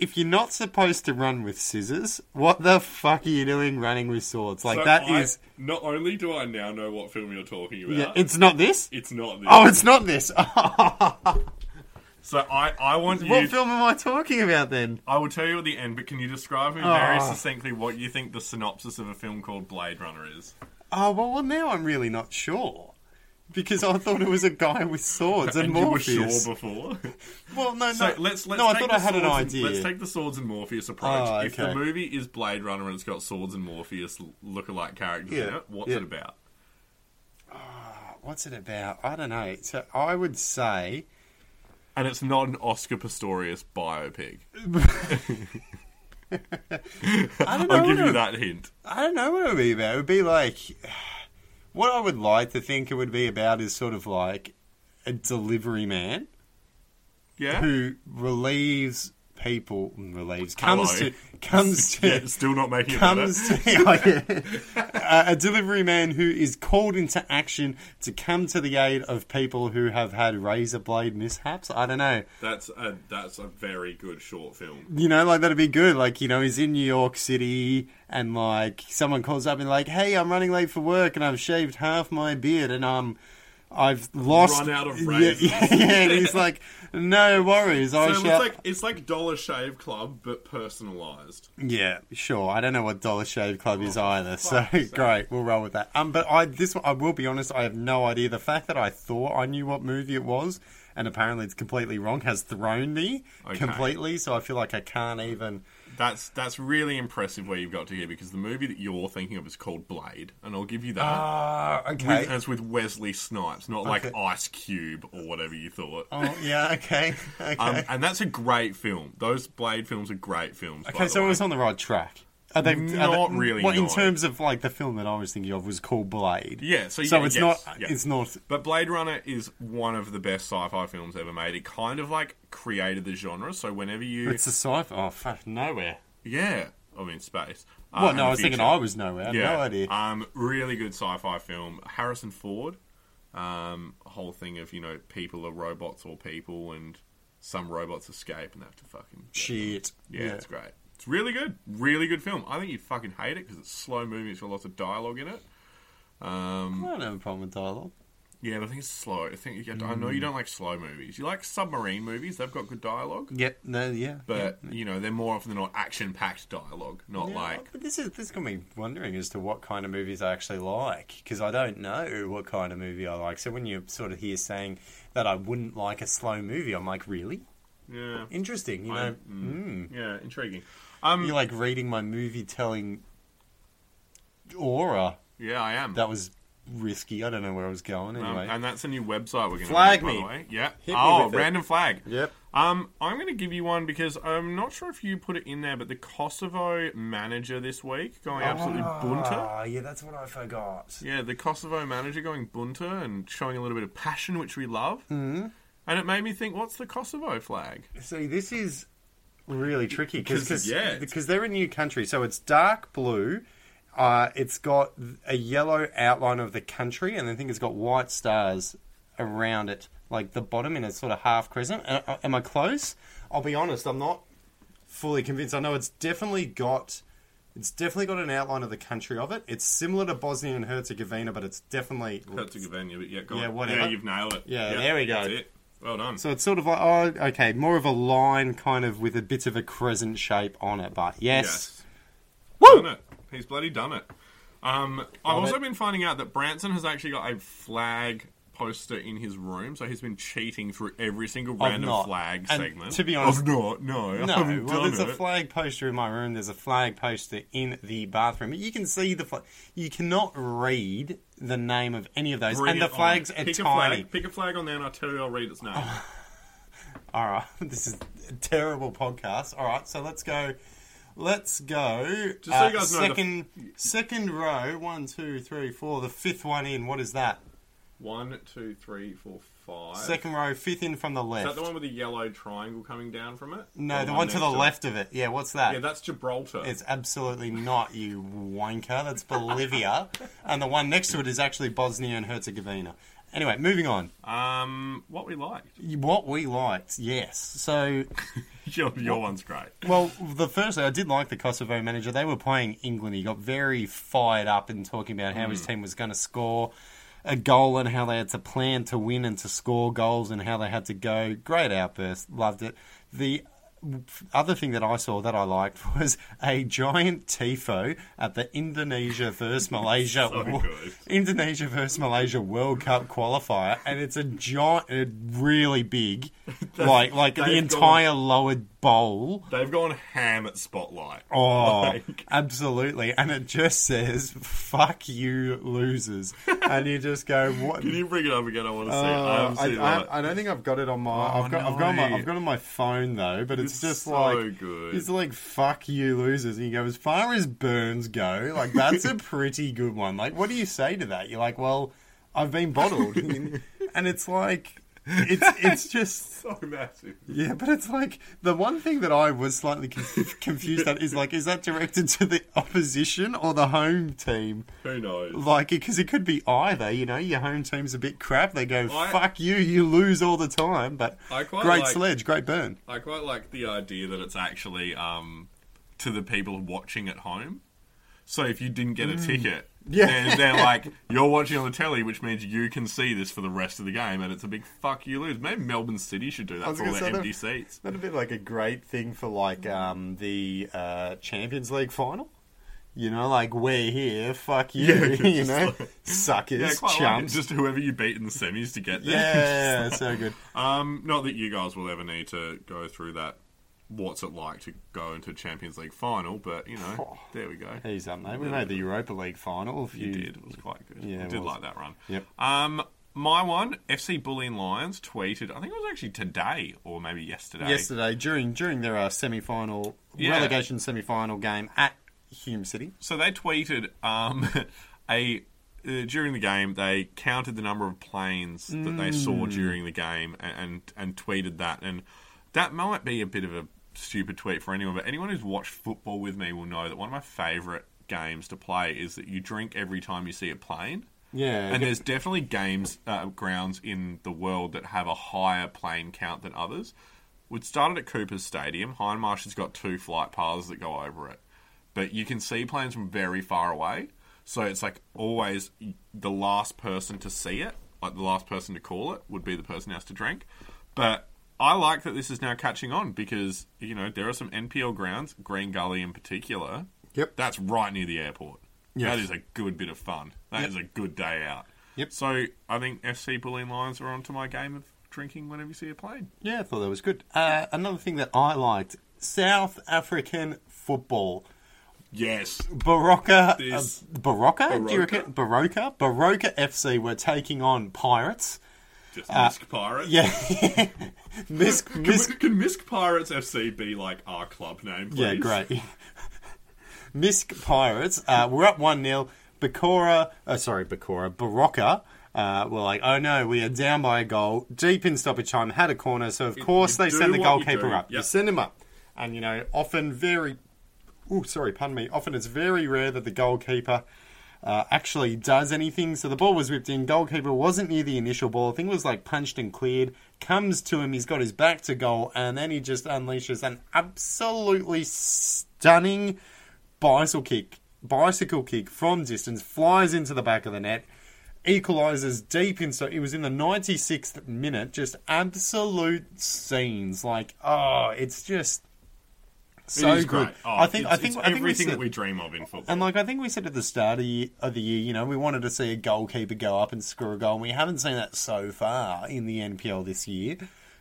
If you're not supposed to run with scissors, what the fuck are you doing running with swords? Like So that I- is, Not only do I now know what film you're talking about, yeah, it's not this. it's not this. Oh, it's not this. so I, I want you. what film am I talking about then? I will tell you at the end, but can you describe me very Oh. succinctly what you think the synopsis of a film called Blade Runner is? Oh well, well now I'm really not sure because I thought it was a guy with swords and, and you were Morpheus. sure before. Well, no, no. So let's let's no, I thought I had an swords and- idea. let's take the swords and Morpheus approach. Oh, If the movie is Blade Runner and it's got swords and Morpheus lookalike characters in Yeah, it, what's yeah. it about? Ah, what's it about? I don't know. So I would say And it's not an Oscar Pistorius biopic. I don't know. I'll give you that hint. I don't know what it would be about. It would be like what I would like to think it would be about is sort of like a delivery man Yeah. who relieves people, relieves comes Hello. to comes to yeah, still not making it comes to a, a delivery man who is called into action to come to the aid of people who have had razor blade mishaps. I don't know. That's a that's a very good short film. You know, like that'd be good. Like, you know, he's in New York City and like someone calls up and like, "Hey, I'm running late for work and I've shaved half my beard and I'm. um I've lost Run out of Yeah, razors. Yeah, and he's like, "No worries, I So it's like it's like Dollar Shave Club but personalized. Yeah, sure. I don't know what Dollar Shave Club is either, so Oh, sake. great. We'll roll with that. Um, but I this I will be honest. I have no idea. The fact that I thought I knew what movie it was, and apparently it's completely wrong, has thrown me Okay. completely. So I feel like I can't even. That's that's really impressive where you've got to here because the movie that you're thinking of is called Blade, and I'll give you that. Ah, With, okay. as with Wesley Snipes, not like Okay. Ice Cube or whatever you thought. oh yeah, okay, okay. Um, and that's a great film. Those Blade films are great films. by okay, the so it way. was on the right track. Are they, are Not they- really, Well, in terms of like the film that I was thinking of was called Blade. Yeah, so, So yeah, it's yes, not. yeah. It's not. But Blade Runner is one of the best sci-fi films ever made. It kind of like created the genre. So whenever you, It's a sci-fi. Oh fuck, nowhere. yeah, I mean space. Well, and no, I was thinking. I was nowhere. Yeah, no idea. Um, really good sci-fi film. Harrison Ford. Um, whole thing of you know people are robots or people, and some robots escape and they have to fucking. Shit. Yeah, it's great. It's really good. Really good film. I think you'd fucking hate it because it's slow moving. It's got lots of dialogue in it. Um, I don't have a problem with dialogue. yeah, but I think it's slow. I think you I know you don't like slow movies. You like submarine movies. They've got good dialogue, Yep. No. Yeah. but you know they're more often than not action-packed dialogue, not Yeah, like But this is this got me wondering as to what kind of movies I actually like because I don't know what kind of movie I like. So when you sort of hear saying that I wouldn't like a slow movie, I'm like, really yeah, interesting. You I- know, mm. yeah, intriguing. Um, you're like reading my movie telling aura. yeah, I am. That was risky. I don't know where I was going. Um, Anyway, and that's a new website we're going to Flag make, me. by the way. Yeah. Hit me oh, with it. random flag. yep. Um, I'm going to give you one because I'm not sure if you put it in there, but the Kosovo manager this week going absolutely bunter. Ah, yeah, that's what I forgot. Yeah, the Kosovo manager going bunter and showing a little bit of passion, which we love. Mm-hmm. And it made me think, what's the Kosovo flag? See, this is really tricky 'Cause, because yeah, because they're a new country, so it's dark blue. Uh, it's got a yellow outline of the country, and I think it's got white stars around it, like the bottom in a sort of half crescent. Uh, am I close? I'll be honest, I'm not fully convinced. I know it's definitely got. It's definitely got an outline of the country of it. It's similar to Bosnia and Herzegovina, but it's definitely Herzegovina, but yeah, go Yeah, on. whatever. Yeah, you've nailed it. Yeah, there we go. It. Well done. So it's sort of like, oh, okay, more of a line kind of with a bit of a crescent shape on it, but yes. Yes. Woo! Done it. He's bloody done it. Um, I've also it. been finding out that Branson has actually got a flag poster in his room, so he's been cheating through every single random flag And segment. to be honest- I've not. No, No, well, done there's a flag poster in my room. There's a flag poster in the bathroom. You can see the flag. You cannot read the name of any of those, Bring and the it on. flags are Pick a tiny. flag, pick a flag on there, and I'll tell you. I'll read its name. All right, this is a terrible podcast. All right, so let's go. Let's go. Just so you uh, guys know, the- second, second row. One, two, three, four. The fifth one in. What is that? One, two, three, four, five. Second row, fifth in from the Is left. that the one with the yellow triangle coming down from it? no, Or the one to the left of it. Yeah, what's that? Yeah, that's Gibraltar. It's absolutely not, you wanker. That's Bolivia. and the one next to it is actually Bosnia and Herzegovina. Anyway, moving on. um, what we liked. What we liked, yes. So, Your, your one's great. well, the firstly, I did like the Kosovo manager. They were playing England. He got very fired up and talking about how Mm. his team was going to score a goal and how they had to plan to win and to score goals and how they had to go. Great outburst. Loved it. The other thing that I saw that I liked was a giant tifo at the Indonesia versus Malaysia So Indonesia versus Malaysia World Cup qualifier, and it's a giant, really big, like like the entire lower bowl. They've gone ham at Spotlight. Oh, Like- absolutely, and it just says "fuck you, losers," and you just go, "What?" Can you bring it up again? I want to see. Uh, it. I I, I. I don't think I've got it on my. Oh, I've got. I've got on my. I've got it on my phone though. But it's, It's just so like good. It's like fuck you losers. And you go as far as burns go. Like that's a pretty good one. Like what do you say to that? You're like, well, I've been bottled, and it's like it's it's just so massive. yeah, but it's like the one thing that I was slightly conf- confused at is like, is that directed to the opposition or the home team? Who knows? Like, because it could be either. You know, your home team's a bit crap. They go, I- "Fuck you, you lose all the time." But I quite great like- sledge, great burn. I quite like the idea that it's actually um, to the people watching at home. So if you didn't get a ticket, Mm. Yeah. they're, they're like, you're watching on the telly, which means you can see this for the rest of the game, and it's a big fuck you lose. Maybe Melbourne City should do that for all their empty seats. That'd be like a great thing for like um, the uh, Champions League final. You know, like we're here, fuck you. Yeah, you just know, like- suckers, Yeah, quite like it. chumps. Just whoever you beat in the semis to get there. yeah, so good. Um, not that you guys will ever need to go through that. What's it like to go into a Champions League final? But you know, Oh. there we go. He's up, mate. We made the Europa League final. If You you, did. It was quite good. Yeah, I did was. like that run. Yep. Um, my one, FC Bulleen Lions tweeted. I think it was actually today or maybe yesterday. yesterday during during their uh, semi final Yeah. relegation semi final game at Hume City. So they tweeted um, a uh, during the game they counted the number of planes that they saw Mm. during the game and, and and tweeted that and that might be a bit of a stupid tweet for anyone but anyone who's watched football with me will know that one of my favorite games to play is that you drink every time you see a plane Yeah, and there's definitely games uh, grounds in the world that have a higher plane count than others. We started at Cooper's Stadium. Hindmarsh has got two flight paths that go over it, but you can see planes from very far away. So it's like always the last person to see it, like the last person to call it, would be the person who has to drink. But I like that this is now catching on because you know there are some NPL grounds, Green Gully in particular. Yep. That's right near the airport. Yes. That is a good bit of fun. That is a good day out. Yep. So I think FC Bulleen Lions are onto my game of drinking whenever you see a plane. Yeah, I thought that was good. Uh, another thing that I liked South African football. Yes. Barocca. This- Uh, Barocca? Do you Baroka? reckon? Barocca? Barocca FC were taking on Pirates. Just Misk Pirates. Uh, Yeah. Misk, Can, Misk, can Misk Pirates FC be like our club name, please? yeah, great. Misk Pirates. Uh, we're up 1 0. Bakora, uh, sorry, Bakora, Barocca. Uh, were like, oh no, we are down by a goal, deep in stoppage time, had a corner, so of course you they send the you goalkeeper up. You send him up. And, you know, often very, oh, sorry, pardon me, often it's very rare that the goalkeeper uh, actually does anything. So the ball was whipped in, goalkeeper wasn't near the initial ball, I think it was like punched and cleared, comes to him, he's got his back to goal, and then he just unleashes an absolutely stunning bicycle kick, bicycle kick from distance, flies into the back of the net, equalizes deep in. So it was in the 96th minute. Just absolute scenes. Like, oh, it's just so good. great. Oh, I think. it's, I think. it's I think we everything said- that we dream of in football. and like I think we said at the start of the, year, of the year, you know, we wanted to see a goalkeeper go up and score a goal, and we haven't seen that so far in the NPL this year.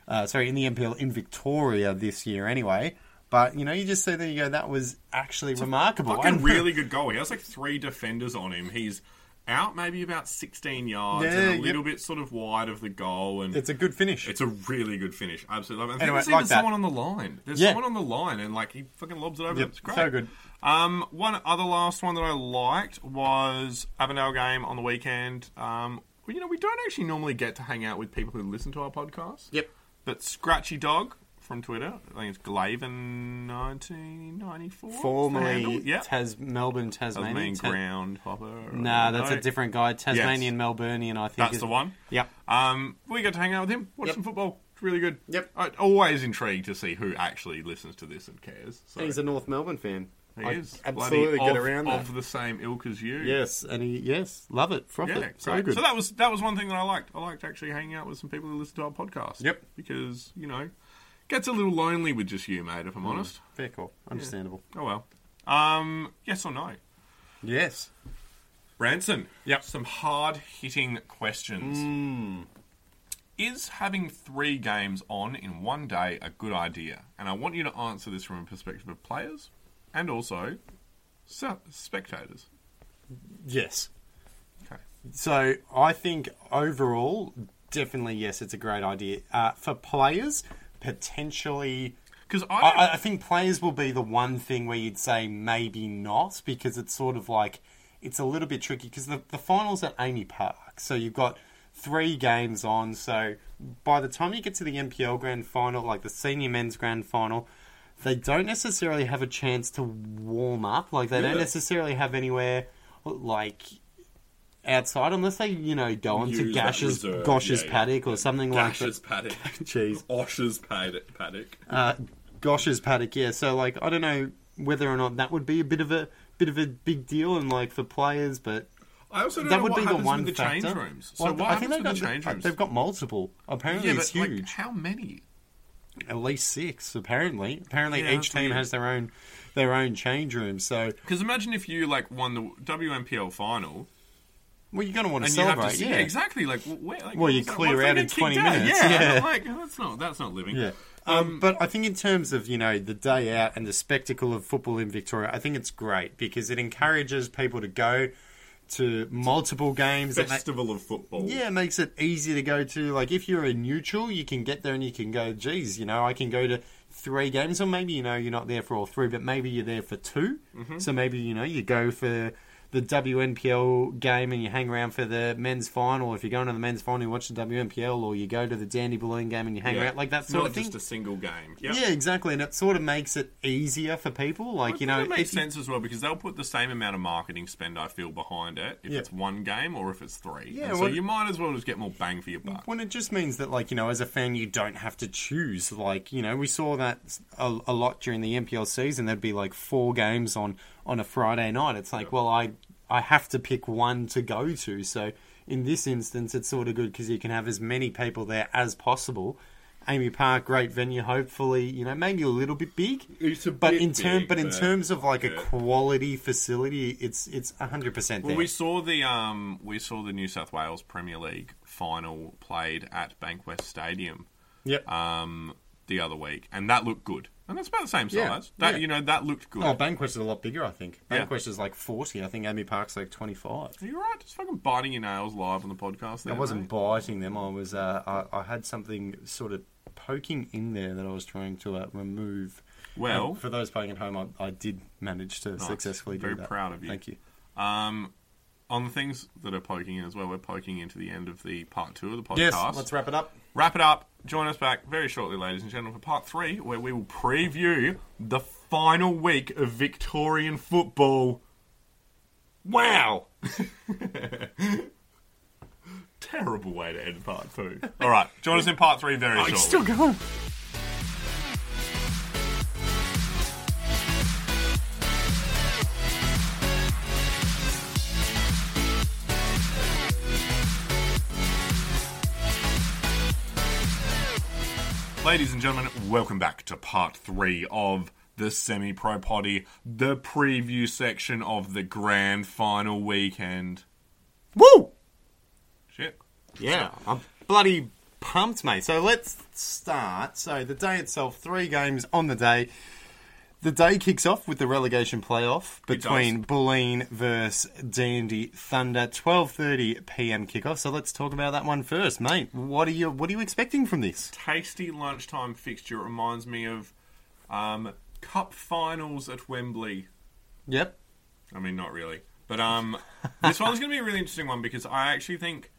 Uh, sorry, in the NPL in Victoria this year, anyway. But you know, you just see there you go. That was actually remarkable. Fucking And- really good goal. He has like three defenders on him. He's out maybe about 16 yards Yeah, and a yep. little bit sort of wide of the goal. And it's a good finish. It's a really good finish. Absolutely. love it. I Anyway, there's like even that. someone on the line. There's Yeah. someone on the line, and like he fucking lobs it over. Yep, It's great. so good. Um, one other last one that I liked was Avondale game on the weekend. Um, you know, we don't actually normally get to hang out with people who listen to our podcast. Yep. But Scratchy Dog from Twitter, I think it's Glaven nineteen ninety four. Formerly yeah. Tas- Melbourne, Tasmanian Tasmanian. Ta- ground hopper. Nah, that's No. a different guy. Tasmanian, Melburnian, I think. That's is- the one. Yep. Um, we got to hang out with him, watch Yep. some football. It's really good. Yep. I'm always intrigued to see who actually listens to this and cares. So He's a North Melbourne fan. he I is absolutely get of, around that. of the same ilk as you. Yes, and he yes, love it, froth Yeah, it, so great. good. So that was that was one thing that I liked. I liked actually hanging out with some people who listen to our podcast. Yep. Because you know, gets a little lonely with just you, mate. If I'm honest. Fair call, understandable. Oh well. Um, yes or no? Yes. Branson. Yep. Some hard hitting questions. Hmm. Is having three games on in one day a good idea? And I want you to answer this from a perspective of players and also se- spectators. Yes. Okay. So I think overall, definitely yes, it's a great idea. Uh, for players, potentially. Because I, I, I- think players will be the one thing where you'd say maybe not because it's sort of like it's a little bit tricky because the, the finals at AAMI Park, so you've got three games on. So by the time you get to the NPL Grand Final, like the Senior Men's Grand Final, they don't necessarily have a chance to warm up. Like they don't necessarily have anywhere like outside unless they you know go on to Use that Gash's reserve, Gosch's yeah, yeah. paddock or something like Gash's like paddock. Jeez. Osh's paddock. paddock. Uh, Gosch's paddock, yeah. So like I don't know whether or not that would be a bit of a bit of a big deal and like for players, but I also don't that know would what be the happens one with the factor. change rooms. So Well, what I think they've with the change rooms? they've got multiple. Apparently, yeah, it's but like, huge. how many? At least six. Apparently, apparently Yeah, each that's team weird. has their own their own change room. So Because imagine if you like won the WNPL final well, you're going to want to and you have celebrate, to yeah. yeah, exactly like where, like, Well, you clear out in 20 kicked out? minutes, Yeah, yeah. like that's not that's not living. Yeah. Um, but I think in terms of you know the day out and the spectacle of football in Victoria, I think it's great because it encourages people to go to multiple games. Ma- Festival of football. Yeah, it makes it easy to go to. Like, if you're a neutral, you can get there and you can go, geez, you know, I can go to three games, or maybe, you know, you're not there for all three, but maybe you're there for 2 So maybe, you know, you go for the WNPL game and you hang around for the men's final. If you're going to the men's final, you watch the WNPL, or you go to the Dandy Bulleen game and you hang Yeah. around, like that sort not of thing. just a single game. Yep. Yeah, exactly, and it sort of makes it easier for people. Like, you know, it makes you- sense as well because they'll put the same amount of marketing spend I feel behind it if Yeah. it's one game or if it's three. Yeah, And so you might as well just get more bang for your buck. When it just means that, like, you know, as a fan, you don't have to choose. Like, you know, we saw that a, a lot during the NPL season. There'd be like four games on on a Friday night. It's like, well, I I have to pick one to go to. So in this instance, it's sort of good because you can have as many people there as possible. AAMI Park, great venue. Hopefully, you know, maybe a little bit big. It's a But in term, big, but in terms of like a quality facility, it's it's hundred percent Well, we saw the um, we saw the New South Wales Premier League final played at Bankwest Stadium Yep. um, the other week, and that looked good. And that's about the same Yeah, size. That yeah. you know that looked good. Oh, Bankwest is a lot bigger, I think. Yeah. Bankwest is like 40. I think AAMI Park's like 25. You're you right? Just fucking biting your nails live on the podcast. There, I wasn't mate? biting them. I was. Uh, I, I had something sort of poking in there that I was trying to uh, remove. Well, Um, for those playing at home, I, I did manage to Nice. successfully Very do that. Very proud of you. Thank you. um, on the things that are poking in as well, we're poking into the end of the part two of the podcast. Yes, let's wrap it up. wrap it up. Join us back very shortly, ladies and gentlemen, for part three, where we will preview the final week of Victorian football. Wow! Terrible way to end part two. All right, join us in part three very shortly. It's still going. Ladies and gentlemen, welcome back to part three of the semi pro potty, the preview section of the grand final weekend. Woo! Shit. Yeah, I'm bloody pumped, mate. So let's start. So the day itself, three games on the day. The day kicks off with the relegation playoff between Bulleen versus Dandy Thunder, twelve thirty PM kickoff. So let's talk about that one first, mate. What are you What are you expecting from this? tasty lunchtime fixture. It reminds me of um, cup finals at Wembley. Yep. I mean, not really, but um, this one's going to be a really interesting one because I actually think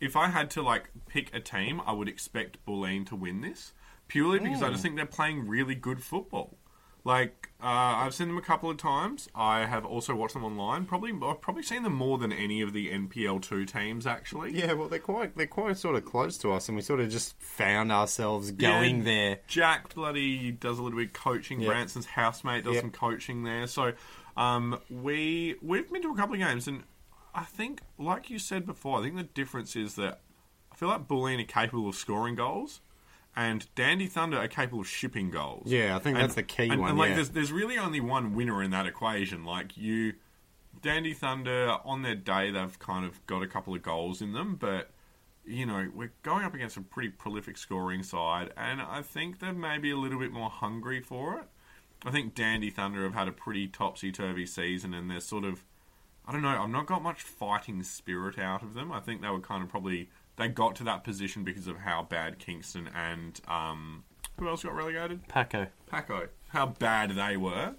if I had to like pick a team, I would expect Bulleen to win this purely because I just think they're playing really good football. Like uh, I've seen them a couple of times. I have also watched them online. Probably I've probably seen them more than any of the NPL two teams actually. Yeah, well, they're quite they're quite sort of close to us, and we sort of just found ourselves Yeah, going there. Jack bloody does a little bit of coaching. Yep. Branson's housemate does Yep. some coaching there. So um, we we've been to a couple of games, and I think, like you said before, I think the difference is that I feel like Bulleen are capable of scoring goals. And Dandy Thunder are capable of shipping goals. Yeah, I think And- that's the key and, one, And like, yeah. there's, there's really only one winner in that equation. Like you, Dandy Thunder on their day, they've kind of got a couple of goals in them, but you know, we're going up against a pretty prolific scoring side, and I think they're maybe a little bit more hungry for it. I think Dandy Thunder have had a pretty topsy turvy season, and they're sort of, I don't know, I've not got much fighting spirit out of them. I think they were kind of probably, they got to that position because of how bad Kingston and, um, who else got relegated? Paco. Paco, how bad they were.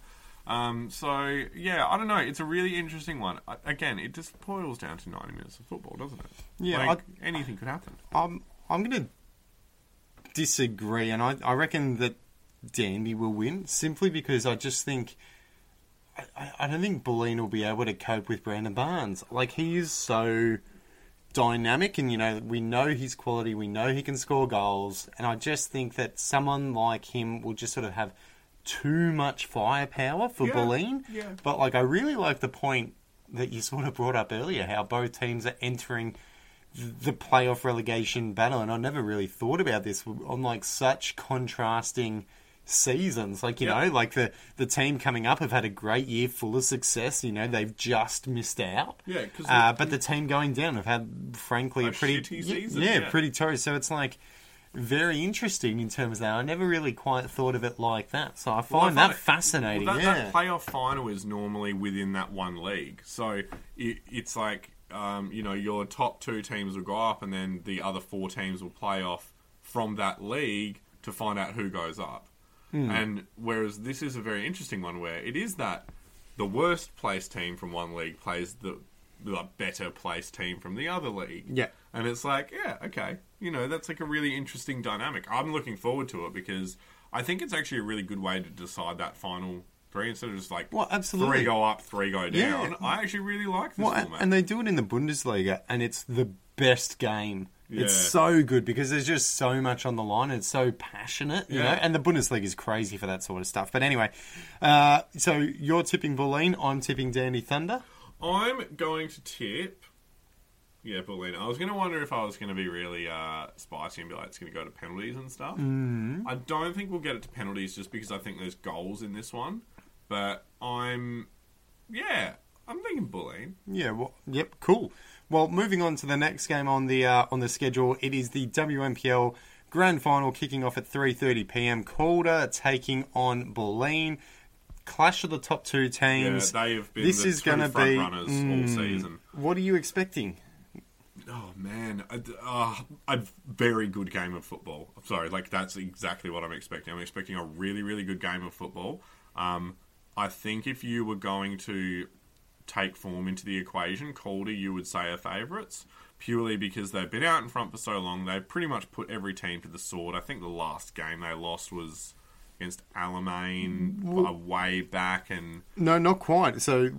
Um, so yeah, I don't know. It's a really interesting one. I, again, it just boils down to ninety minutes of football, doesn't it? Yeah, like, anything could happen. I'm I'm going to disagree, and I I reckon that Dandy will win simply because I just think. I, I don't think Bulleen will be able to cope with Brandon Barnes. Like he is so dynamic, and you know we know his quality. We know he can score goals, and I just think that someone like him will just sort of have too much firepower for Yeah, yeah. But like I really like the point that you sort of brought up earlier, how both teams are entering the playoff relegation battle, and I never really thought about this on like such contrasting seasons. Like you Yep. know, like the the team coming up have had a great year, full of success. You know, they've just missed out. Yeah, 'cause uh, but the team going down have had, frankly, a, A pretty season, Yeah, yeah. pretty torrid. So it's like. Very interesting in terms of that. I never really quite thought of it like that. So I Well, I find find that it- fascinating. Well, that, yeah. that playoff final is normally within that one league, so it, it's like um, you know your top two teams will go up, and then the other four teams will play off from that league to find out who goes up. Hmm. And whereas this is a very interesting one where it is that the worst placed team from one league plays the the better placed team from the other league. Yeah. And it's like, yeah, okay. You know, that's like a really interesting dynamic. I'm looking forward to it because I think it's actually a really good way to decide that final three instead of just like Well, absolutely. three go up, three go down. Yeah. I actually really like this Well, format. and they do it in the Bundesliga, and it's the best game. It's so good because there's just so much on the line. It's so passionate, you Yeah. know. And the Bundesliga is crazy for that sort of stuff. But anyway, uh, so you're tipping Bulleen. I'm tipping Dandy Thunder. I'm going to tip. Yeah, Bulleen. I was going to wonder if I was going to be really uh, spicy and be like, it's going to go to penalties and stuff. Mm. I don't think we'll get it to penalties just because I think there's goals in this one. But I'm, yeah, I'm thinking Bulleen. Yeah. Well, yep. Cool. Well, moving on to the next game on the uh, on the schedule, it is the WNPL Grand Final kicking off at 3:30 p.m. Calder taking on Bulleen. Clash of the top two teams. Yeah, they have been this the is two going to front be runners all mm, season. What are you expecting? Oh man, a, uh, a very good game of football. I'm sorry, like that's exactly what I'm expecting. I'm expecting a really, really good game of football. Um, I think if you were going to take form into the equation, Calder you would say are favourites purely because they've been out in front for so long. They've pretty much put every team to the sword. I think the last game they lost was against Alamein Well- way back, and No, not quite. So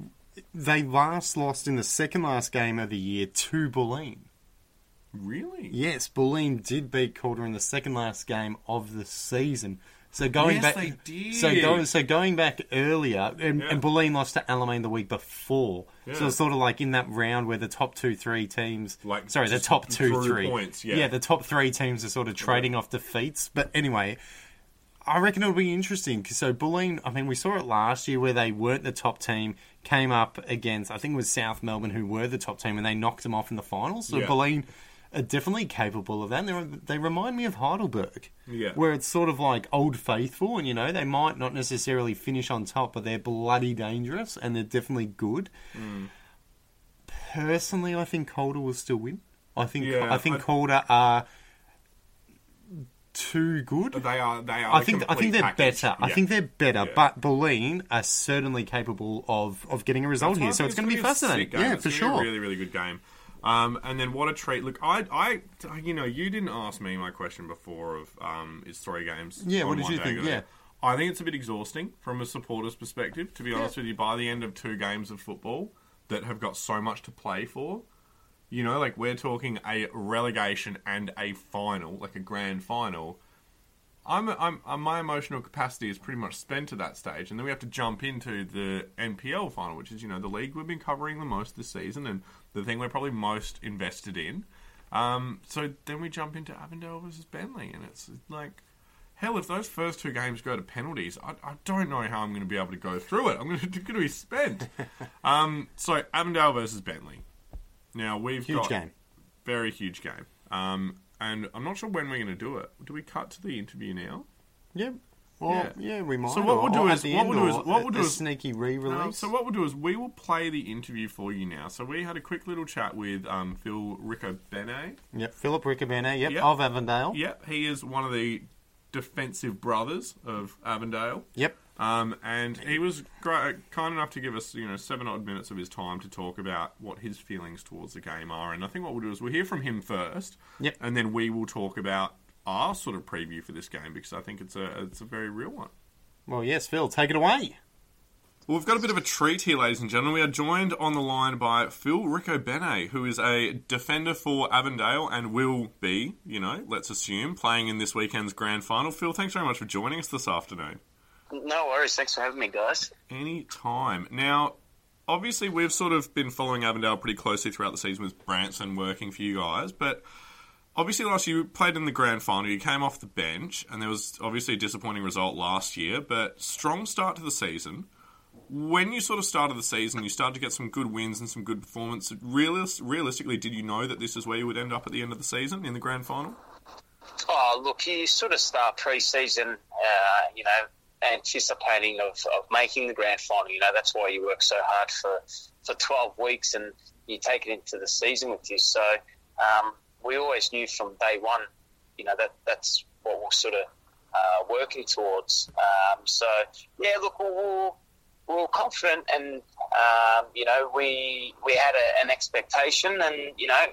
they last lost in the second last game of the year to Bulleen. really, Yes, Bulleen did beat Calder in the second last game of the season. So going Yes, back, they did. so going so going back earlier, and, Yeah. and Bulleen lost to Alamein the week before. So it's sort of like in that round where the top two, three teams, Like, sorry, the top two, three points, yeah. yeah, the top three teams are sort of trading off defeats. But anyway, I reckon it'll be interesting. 'cause So Bulleen, I mean, we saw it last year where they weren't the top team, came up against I think it was South Melbourne who were the top team, and they knocked them off in the finals. So Yeah. Bulleen are definitely capable of that. And they're, they remind me of Heidelberg, Yeah. where it's sort of like old faithful, and you know they might not necessarily finish on top, but they're bloody dangerous and they're definitely good. Mm. Personally, I think Calder will still win. I think Yeah, I think I- Calder are too good. they are. They are. I think I think they're package. better. I think they're better, Yeah. but Bulleen are certainly capable of, of getting a result here. So it's going to be fascinating. Yeah, It's for sure. a really, really good game. Um, and then what a treat! Look, I, I, you know, you didn't ask me my question before of um, is three games. Yeah, what did you think? good? Yeah. I think it's a bit exhausting from a supporter's perspective. To be honest with you, by the end of two games of football that have got so much to play for, you know, like we're talking a relegation and a final, like a grand final. I'm, I'm, uh, my emotional capacity is pretty much spent at that stage, and then we have to jump into the NPL final, which is you know the league we've been covering the most this season, and the thing we're probably most invested in. Um, so then we jump into Avondale versus Bentleigh, and it's like, hell, if those first two games go to penalties, I, I don't know how I'm going to be able to go through it. I'm going to, going to be spent. um, so Avondale versus Bentleigh. Now we've Huge got game. very huge game. Um, and I'm not sure when we're going to do it. Do we cut to the interview now? Yeah. Well, Yeah. yeah, we might. So what we'll do is- what we'll do is- what a- we'll do is- sneaky Uh, re-release. so what we'll do is we will play the interview for you now. So we had a quick little chat with um, Phil Riccobene. Yep, Philip Riccobene, yep, Yep. of Avondale. Yep, he is one of the defensive brothers of Avondale. Yep. Um, and he was gra- kind enough to give us, you know, seven odd minutes of his time to talk about what his feelings towards the game are. And I think what we'll do is we'll hear from him first, Yep. and then we will talk about our sort of preview for this game because I think it's a it's a very real one. Well, yes, Phil, take it away. Well, we've got a bit of a treat here, ladies and gentlemen. We are joined on the line by Phil Riccobene, who is a defender for Avondale and will be, you know, let's assume, playing in this weekend's grand final. Phil, thanks very much for joining us this afternoon. No worries. Thanks for having me, guys. Any time. Now, obviously, we've sort of been following Avondale pretty closely throughout the season with Branson working for you guys, but obviously, last year you played in the grand final. You came off the bench, and there was obviously a disappointing result last year, but strong start to the season. When you sort of started the season, you started to get some good wins and some good performance. Realis- realistically, did you know that this is where you would end up at the end of the season in the grand final? Oh, look, you sort of start pre-season, uh, you know, anticipating of, of making the grand final. You know, that's why you work so hard for, for 12 weeks and you take it into the season with you. So um, we always knew from day one, you know, that that's what we're sort of uh, working towards. Um, so, yeah, look, we're, we're, we're confident and, um, you know, we, we had a, an expectation and, you know,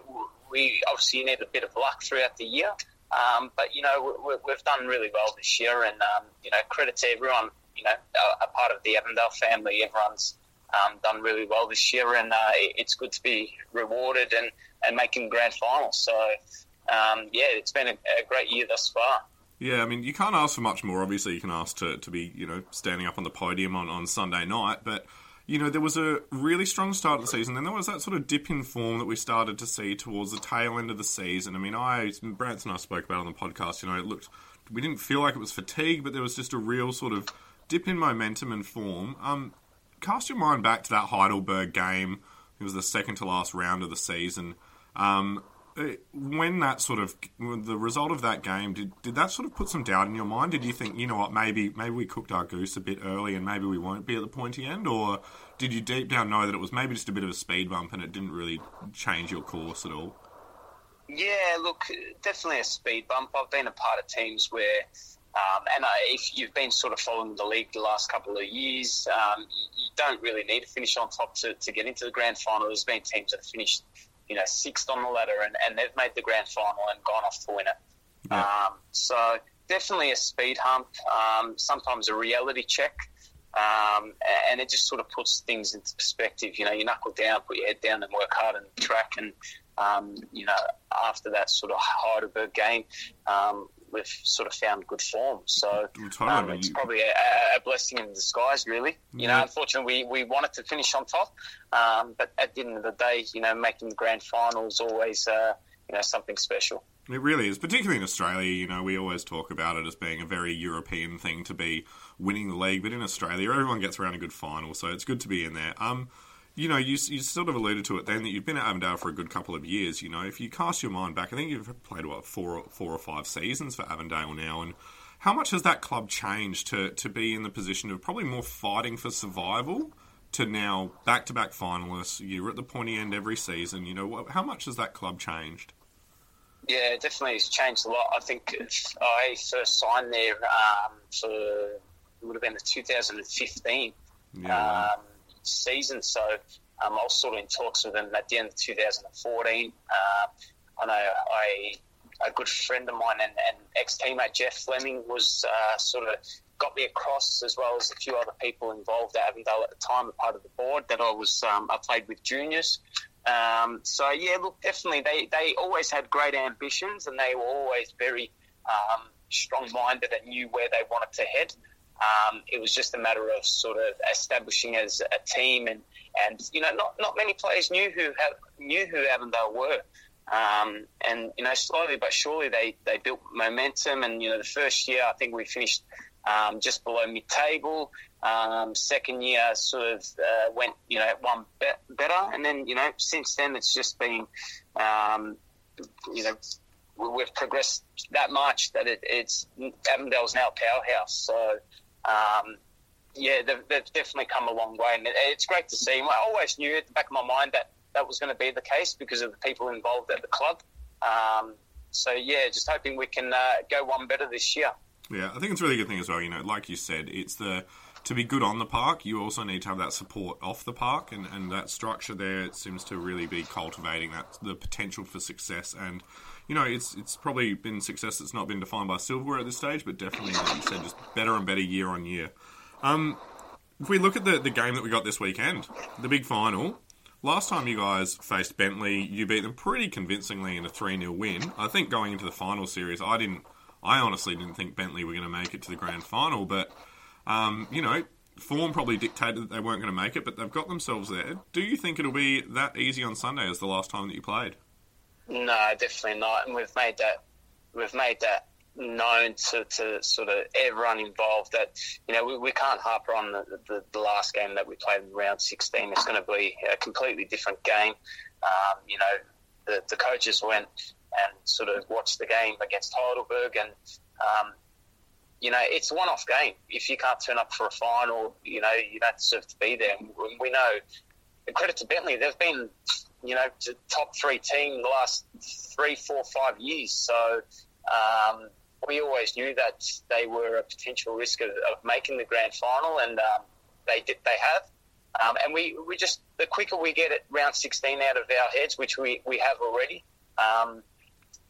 we obviously need a bit of luck throughout the year. Um, but you know we, we've done really well this year, and um, you know credit to everyone. You know, a, a part of the Avondale family. Everyone's um, done really well this year, and uh, it- it's good to be rewarded and, and making grand finals. So um, yeah, it's been a, a great year thus far. Yeah, I mean, you can't ask for much more. Obviously, you can ask to, to be, you know, standing up on the podium on, on Sunday night. But, you know, there was a really strong start of the season. Then there was that sort of dip in form that we started to see towards the tail end of the season. I mean, I, Branson and I spoke about on the podcast, you know, it looked, we didn't feel like it was fatigue, but there was just a real sort of dip in momentum and form. Um, cast your mind back to that Heidelberg game. It was the second to last round of the season. Um, when that sort of the result of that game did did that sort of put some doubt in your mind? Did you think you know what maybe maybe we cooked our goose a bit early and maybe we won't be at the pointy end, or did you deep down know that it was maybe just a bit of a speed bump and it didn't really change your course at all? Yeah, look, definitely a speed bump. I've been a part of teams where, um, and I, if you've been sort of following the league the last couple of years, um, you, you don't really need to finish on top to, to get into the grand final. There's been teams that have finished, you know, sixth on the ladder and, and they've made the grand final and gone off to win it. Yeah. Um, so definitely a speed hump, um, sometimes a reality check. Um, and it just sort of puts things into perspective. You know, you knuckle down, put your head down, and work hard the track. And um, you know, after that sort of Heidelberg game, um, we've sort of found good form. So um, it's probably a, a blessing in disguise, really. You know, unfortunately, we, we wanted to finish on top, um, but at the end of the day, you know, making the grand final is always uh, you know something special. It really is, particularly in Australia. You know, we always talk about it as being a very European thing to be winning the league, but in Australia, everyone gets around a good final, so it's good to be in there. Um, you know, you, you sort of alluded to it then that you've been at Avondale for a good couple of years. You know, if you cast your mind back, I think you've played what four, or- four or five seasons for Avondale now, and how much has that club changed to to be in the position of probably more fighting for survival? To now back to back finalists, you're at the pointy end every season. You know, how much has that club changed? Yeah, definitely it's changed a lot. I think I first signed there um, for it would have been the 2015 Yeah, um, season. So um, I was sort of in talks with them at the end of 2014. Uh, I know I, a good friend of mine and, and ex teammate Jeff Fleming was uh, sort of got me across, as well as a few other people involved at Avondale at the time, a part of the board that I was um, I played with juniors. Um, so yeah, look, definitely they, they always had great ambitions and they were always very um, strong minded and knew where they wanted to head. Um, it was just a matter of sort of establishing as a team, and, and you know, not, not many players knew who knew who Avondale were. Um, and you know, slowly but surely they, they built momentum. And you know, the first year I think we finished um, just below mid-table. Um, second year sort of uh, went you know one be- better, and then you know since then it's just been um, you know we- we've progressed that much that it, it's Avondale's now a powerhouse. So um, yeah, they've, they've definitely come a long way, and it, it's great to see. I always knew at the back of my mind that that was going to be the case because of the people involved at the club. Um, so yeah, just hoping we can uh, go one better this year. Yeah, I think it's a really good thing as well. You know, like you said, it's the to be good on the park. You also need to have that support off the park, and, and that structure there it seems to really be cultivating that the potential for success. And you know, it's it's probably been success that's not been defined by silverware at this stage, but definitely, like you said, just better and better year on year. Um, if we look at the the game that we got this weekend, the big final. Last time you guys faced Bentleigh, you beat them pretty convincingly in a 3 0 win. I think going into the final series, I didn't I honestly didn't think Bentleigh were going to make it to the grand final, but um, you know, form probably dictated that they weren't going to make it, but they've got themselves there. Do you think it'll be that easy on Sunday as the last time that you played? No, definitely not. And we've made that we've made that known to, to sort of everyone involved that you know we, we can't harper on the, the, the, last game that we played in round 16. It's going to be a completely different game. Um, you know, the, the coaches went and sort of watched the game against Heidelberg and. Um, you know, it's a one-off game. If you can't turn up for a final, you know, you don't deserve to be there. And we know, credit to Bentleigh, they've been, you know, top three team the last three, four, five years. So um, we always knew that they were a potential risk of, of making the grand final, and um, they did. They have. Um, and we, we just the quicker we get it round 16 out of our heads, which we, we have already, um,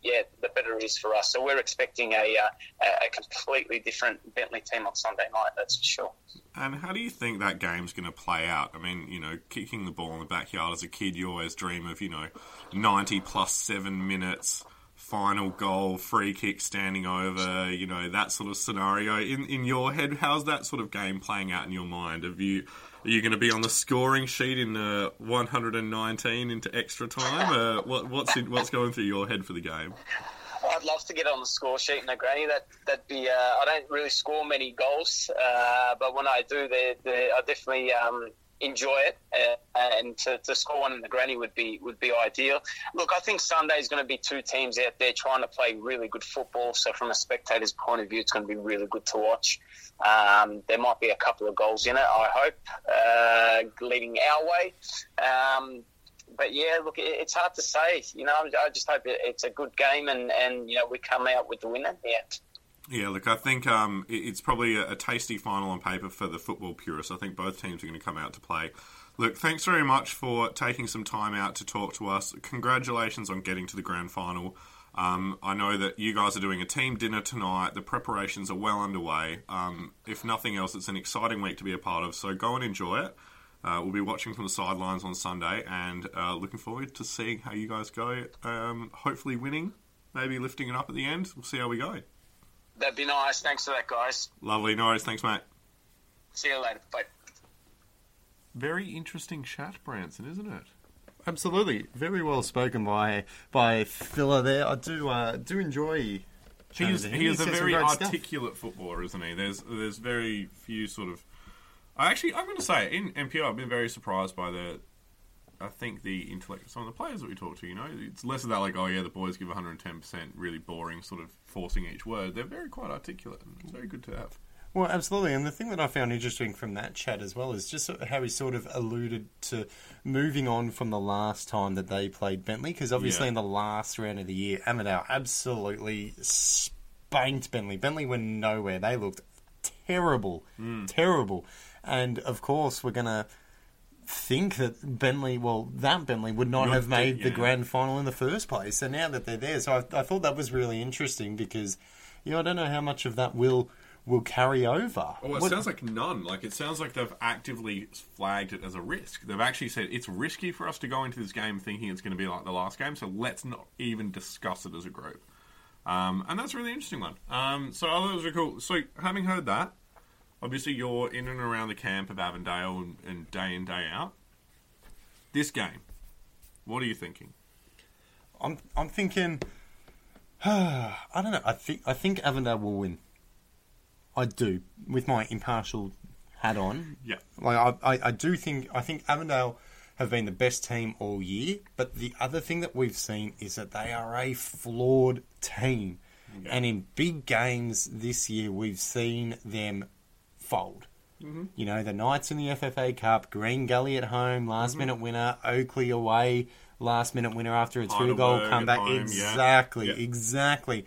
yeah, the better it is for us. So we're expecting a, uh, a completely different Bentleigh team on Sunday night. That's for sure. And how do you think that game's going to play out? I mean, you know, kicking the ball in the backyard as a kid, you always dream of, you know, 90 plus seven minutes, final goal, free kick standing over, you know, that sort of scenario. In in your head, how's that sort of game playing out in your mind? Have you are you going to be on the scoring sheet in uh, 119 into extra time? Uh, what, what's in, what's going through your head for the game? I'd love to get on the score sheet in a granny. That that'd be. Uh, I don't really score many goals, uh, but when I do, they, I definitely um, enjoy it, uh, and to, to, score one in the granny would be would be ideal. Look, I think Sunday is going to be two teams out there trying to play really good football. So from a spectator's point of view, it's going to be really good to watch. Um, there might be a couple of goals in it, I hope, uh, leading our way. Um, but yeah, look, it's hard to say. You know, I just hope it's a good game and, and you know we come out with the winner. Yeah. Yeah, look, I think um, it's probably a, a, tasty final on paper for the football purists. I think both teams are going to come out to play. Look, thanks very much for taking some time out to talk to us. Congratulations on getting to the grand final. Um, I know that you guys are doing a team dinner tonight. The preparations are well underway. Um, if nothing else, it's an exciting week to be a part of. So go and enjoy it. Uh, we'll be watching from the sidelines on Sunday and uh, looking forward to seeing how you guys go. Um, hopefully, winning, maybe lifting it up at the end. We'll see how we go. That'd be nice. Thanks for that, guys. Lovely. No worries. Thanks, mate. See you later. Bye. Very interesting chat, Branson, isn't it? Absolutely, very well spoken by by Filler there. I do uh, do enjoy. He is, he is a very articulate stuff. footballer, isn't he? There's there's very few sort of. I actually I'm going to say in NPL I've been very surprised by the. I think the intellect of some of the players that we talk to, you know, it's less of that like, oh yeah, the boys give 110 percent, really boring, sort of forcing each word. They're very quite articulate, and it's very good to have. Well, absolutely. And the thing that I found interesting from that chat as well is just how he sort of alluded to moving on from the last time that they played Bentleigh, because obviously yeah. in the last round of the year, Avondale absolutely spanked Bentleigh. Bentleigh went nowhere. They looked terrible, mm. terrible. And of course, we're going to think that Bentleigh, well, that Bentleigh would not, not have made the, yeah. the grand final in the first place. So now that they're there, so I, I thought that was really interesting because, you know, I don't know how much of that will will carry over. Oh, it what? sounds like none. Like it sounds like they've actively flagged it as a risk. They've actually said it's risky for us to go into this game thinking it's going to be like the last game, so let's not even discuss it as a group. Um, and that's a really interesting one. Um, so I thought it was really cool. So having heard that, obviously you're in and around the camp of Avondale and, and day in day out. This game, what are you thinking? I'm I'm thinking. I don't know. I think I think Avondale will win. I do with my impartial hat on. Yeah, like I, I, I do think I think Avondale have been the best team all year. But the other thing that we've seen is that they are a flawed team, yeah. and in big games this year we've seen them fold. Mm-hmm. You know, the Knights in the FFA Cup, Green Gully at home, last mm-hmm. minute winner, Oakleigh away, last minute winner after a two goal comeback. Home, exactly, yeah. exactly.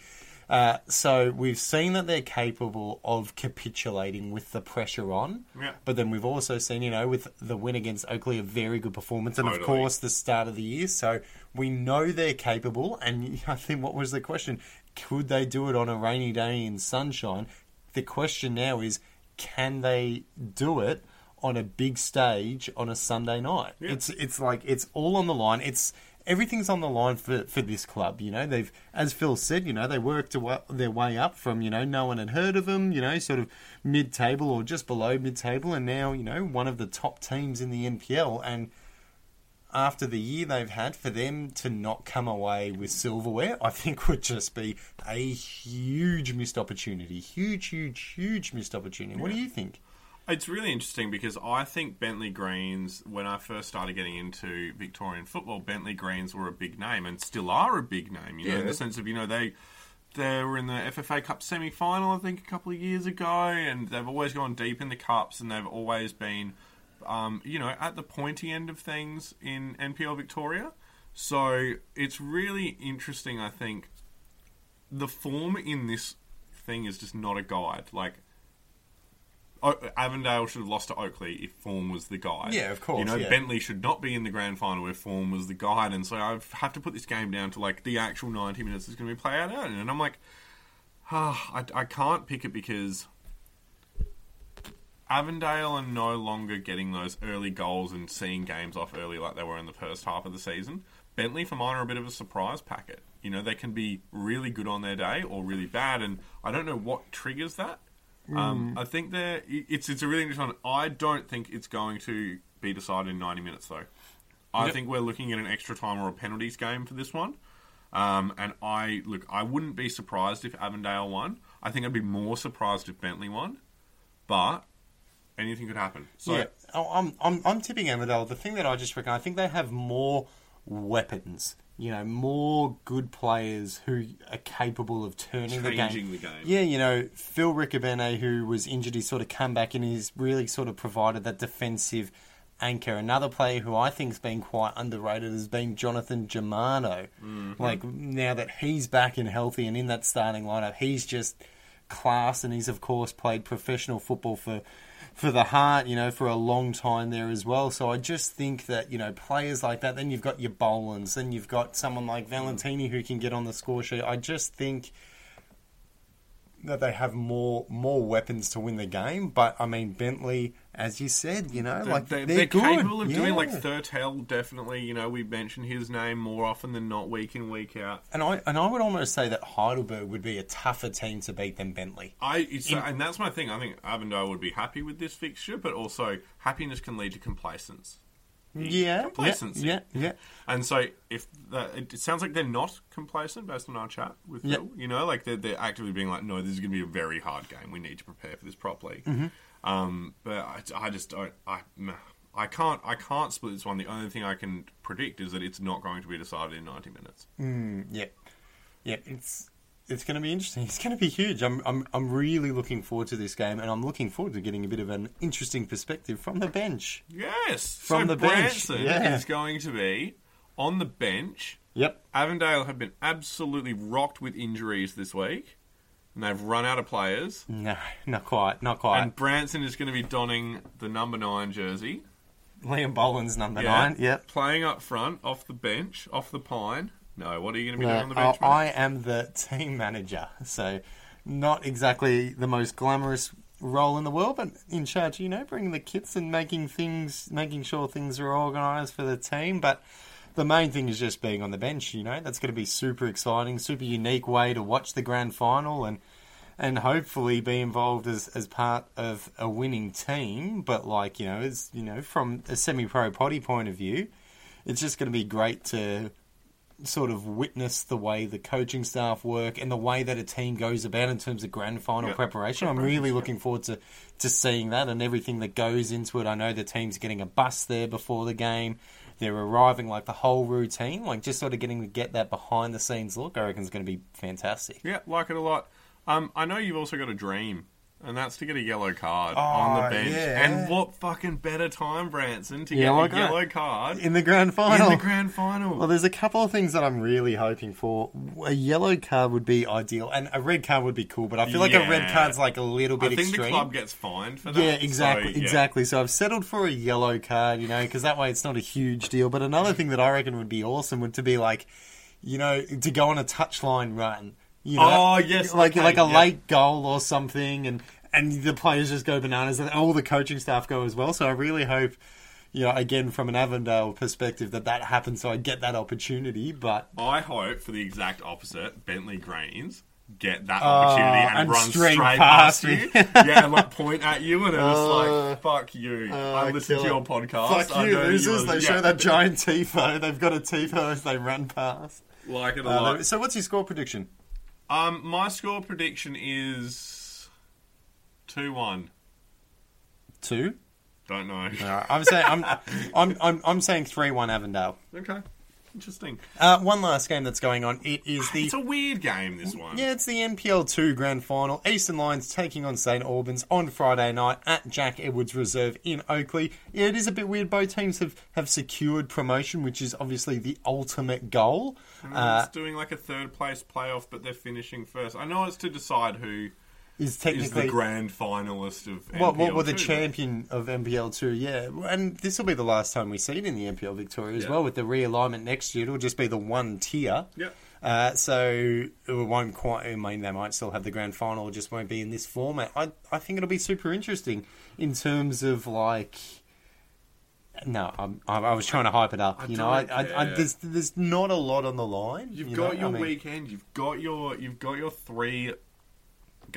Uh, so we've seen that they're capable of capitulating with the pressure on. Yeah. But then we've also seen, you know, with the win against Oakleigh, a very good performance, and of course the start of the year. So we know they're capable. And I think what was the question? Could they do it on a rainy day in sunshine? The question now is, can they do it on a big stage on a Sunday night? Yeah. It's it's like it's all on the line. It's everything's on the line for, for this club. You know, they've, as Phil said, you know, they worked their way up from, you know, no one had heard of them, you know, sort of mid table or just below mid table, and now, you know, one of the top teams in the NPL. And after the year they've had, for them to not come away with silverware, I think would just be a huge missed opportunity. Huge, huge, huge missed opportunity. What do you think? It's really interesting because I think Bentleigh Greens, when I first started getting into Victorian football, Bentleigh Greens were a big name and still are a big name. You know, in the sense of you know they they were in the FFA Cup semi final, I think, a couple of years ago, and they've always gone deep in the cups, and they've always been, um, you know, at the pointy end of things in NPL Victoria. So it's really interesting. I think the form in this thing is just not a guide. Like O- Avondale should have lost to Oakleigh if form was the guide. Yeah, of course, You know, yeah. Bentleigh should not be in the grand final if form was the guide, and so I have to put this game down to like the actual ninety minutes that's going to be played out, and I'm like, ah, I, I can't pick it because Avondale are no longer getting those early goals and seeing games off early like they were in the first half of the season. Bentleigh, for mine, are a bit of a surprise packet. You know, they can be really good on their day or really bad, and I don't know what triggers that. Um, I think they're, it's it's a really interesting one. I don't think it's going to be decided in 90 minutes, though. I Yep. think we're looking at an extra time or a penalties game for this one. Um, and I look, I wouldn't be surprised if Avondale won. I think I'd be more surprised if Bentleigh won. But anything could happen. So yeah, Oh, I'm, I'm, I'm tipping Avondale. The thing that I just reckon, I think they have more weapons. You know, more good players who are capable of turning the game. Changing the game. Yeah, you know, Phil Riccobene, who was injured, he's sort of come back and he's really sort of provided that defensive anchor. Another player who I think's been quite underrated has been Jonathan Germano. Mm-hmm. Like now that he's back and healthy and in that starting lineup, he's just class, and he's of course played professional football for for the heart, you know, for a long time there as well. So I just think that you know players like that. Then you've got your Bolands, then you've got someone like Valentini who can get on the score sheet. I just think that they have more more weapons to win the game. But I mean Bentleigh, as you said, you know, They're, like they're, they're, they're capable of doing Yeah. like Thurtell, definitely. You know, we mention his name more often than not, week in, week out. And I and I would almost say that Heidelberg would be a tougher team to beat than Bentleigh. I it's, and that's my thing. I think Avondale would be happy with this fixture, but also happiness can lead to complacence. Yeah, Complacency. Yeah, yeah, yeah. And so, if the, it sounds like they're not complacent based on our chat with Yep. Phil, you know, like they're, they're actively being like, no, this is going to be a very hard game. We need to prepare for this properly. Mm-hmm. Um, but I, I just don't. I, I can't. I can't split this one. The only thing I can predict is that it's not going to be decided in ninety minutes. Mm, yeah, yeah. It's it's going to be interesting. It's going to be huge. I'm I'm I'm really looking forward to this game, and I'm looking forward to getting a bit of an interesting perspective from the bench. Yes, From so the bench, Branson yeah. is going to be on the bench. Yep. Avondale have been absolutely rocked with injuries this week, and they've run out of players. No, not quite, not quite. And Branson is going to be donning the number nine jersey. Liam Boland's number Yeah. nine. Yep. Playing up front, off the bench, off the pine. No, what are you going to be doing on the bench? I. I am the team manager, so not exactly the most glamorous role in the world, but in charge, you know, bringing the kits and making things, making sure things are organised for the team. But the main thing is just being on the bench. You know, that's going to be super exciting, super unique way to watch the grand final and. And hopefully be involved as, as part of a winning team, but like you know, as you know, from a semi-pro potty point of view, it's just going to be great to sort of witness the way the coaching staff work and the way that a team goes about in terms of grand final Yeah. preparation. I'm really looking forward to, to seeing that and everything that goes into it. I know the team's getting a bus there before the game. They're arriving like the whole routine, like just sort of getting to get that behind the scenes look. I reckon is going to be fantastic. Yeah, like it a lot. Um, I know you've also got a dream and that's to get a yellow card Oh, on the oh, bench. yeah. And what fucking better time, Branson, to Yellow get a card. yellow card in the grand final. in the grand final? Well, there's a couple of things that I'm really hoping for. A yellow card would be ideal, and a red card would be cool. But I feel like a red card's like a little bit. I bit think extreme. the club gets fined for that. Yeah, exactly, so, yeah. exactly. So I've settled for a yellow card, you know, because that way it's not a huge deal. But another thing that I reckon would be awesome would to be like, you know, to go on a touchline run. You know, Oh, yes, like okay, like a yeah. late goal or something, and and the players just go bananas, and all the coaching staff go as well. So I really hope. You know, again, from an Avondale perspective, that that happens, so I get that opportunity. But I hope for the exact opposite, Bentleigh Greens get that Oh, opportunity and, and run string straight past past you. yeah, and like point at you, and it was Uh, like, "Fuck you!" uh, I listened to your it. podcast. fuck I you, losers! they yeah, show that giant tifo. They've got a tifo as they run past. like it a Uh, lot. so, what's your score prediction? Um, my score prediction is two one. Two. Don't know. Alright, I'm saying I'm I'm I'm, I'm saying three one Avondale. Okay, interesting. Uh, one last game that's going on. It is the It's a weird game. This one. yeah, it's the NPL two grand final. Eastern Lions taking on St Albans on Friday night at Jack Edwards Reserve in Oakleigh. Yeah, it is a bit weird. Both teams have have secured promotion, which is obviously the ultimate goal. And Uh, it's doing like a third place playoff, but they're finishing first. I know it's to decide who is is technically the grand finalist of NPL What, what were the two. champion of NPL two? Yeah, and this will be the last time we see it in the NPL Victoria as Yeah. well. With the realignment next year, it'll just be the one tier. Yep. Uh, so it won't quite. I mean, they might still have the grand final. Just won't be in this format. I I think it'll be super interesting in terms of like. No, I'm, I, I was trying to hype it up. I you know, I, I, I, there's there's not a lot on the line. You've you got know? your mean, weekend. You've got your you've got your three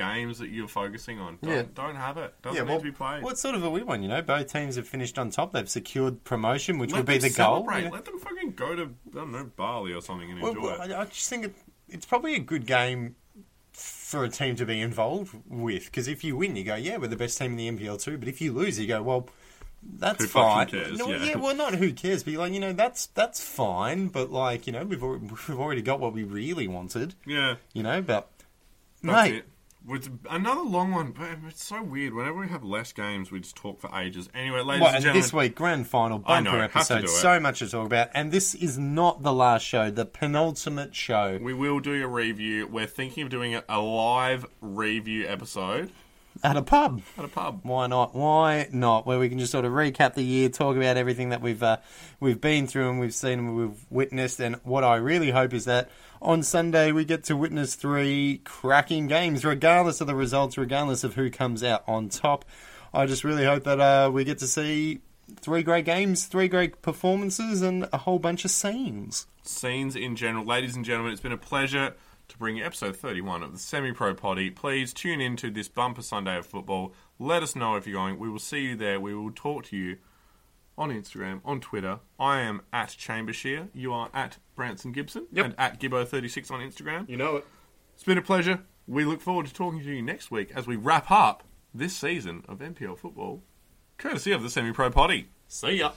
games that you're focusing on. Don't, Yeah. don't have it. Doesn't Yeah, need well, to be played. what sort of a weird one? You know, both teams have finished on top. They've secured promotion, which Let would be the goal. celebrate. you know? Let them fucking go to I don't know Bali or something and Well, enjoy well, it. I, I just think it, it's probably a good game for a team to be involved with because if you win, you go, yeah, we're the best team in the NPL too. But if you lose, you go, well, that's Who fine. cares? No, Yeah. well, not who cares, but like, you know, that's that's fine. But like, you know, we've already, we've already got what we really wanted. Yeah, You know, but that's mate, it. With another long one, but it's so weird. Whenever we have less games, we just talk for ages. Anyway, ladies Well, and and gentlemen, this week, grand final I know, bumper episode. So much to talk about, and this is not the last show. The penultimate show we will do a review. We're thinking of doing a, a live review episode at a pub. at a pub. Why not? Why not? Where we can just sort of recap the year, talk about everything that we've uh, we've been through and we've seen and we've witnessed. And what I really hope is that on Sunday we get to witness three cracking games, regardless of the results, regardless of who comes out on top. I just really hope that uh, we get to see three great games, three great performances, and a whole bunch of scenes. scenes in general. Ladies and gentlemen, it's been a pleasure to bring you episode 31 of the Semi Pro Potty. Please tune in to this bumper Sunday of football. Let us know if you're going. We will see you there. We will talk to you on Instagram, on Twitter. I am at Chambershire. You are at Branson Gibson Yep. and at Gibbo36 on Instagram. You know it. It's been a pleasure. We look forward to talking to you next week as we wrap up this season of NPL football, courtesy of the Semi Pro Potty. See ya.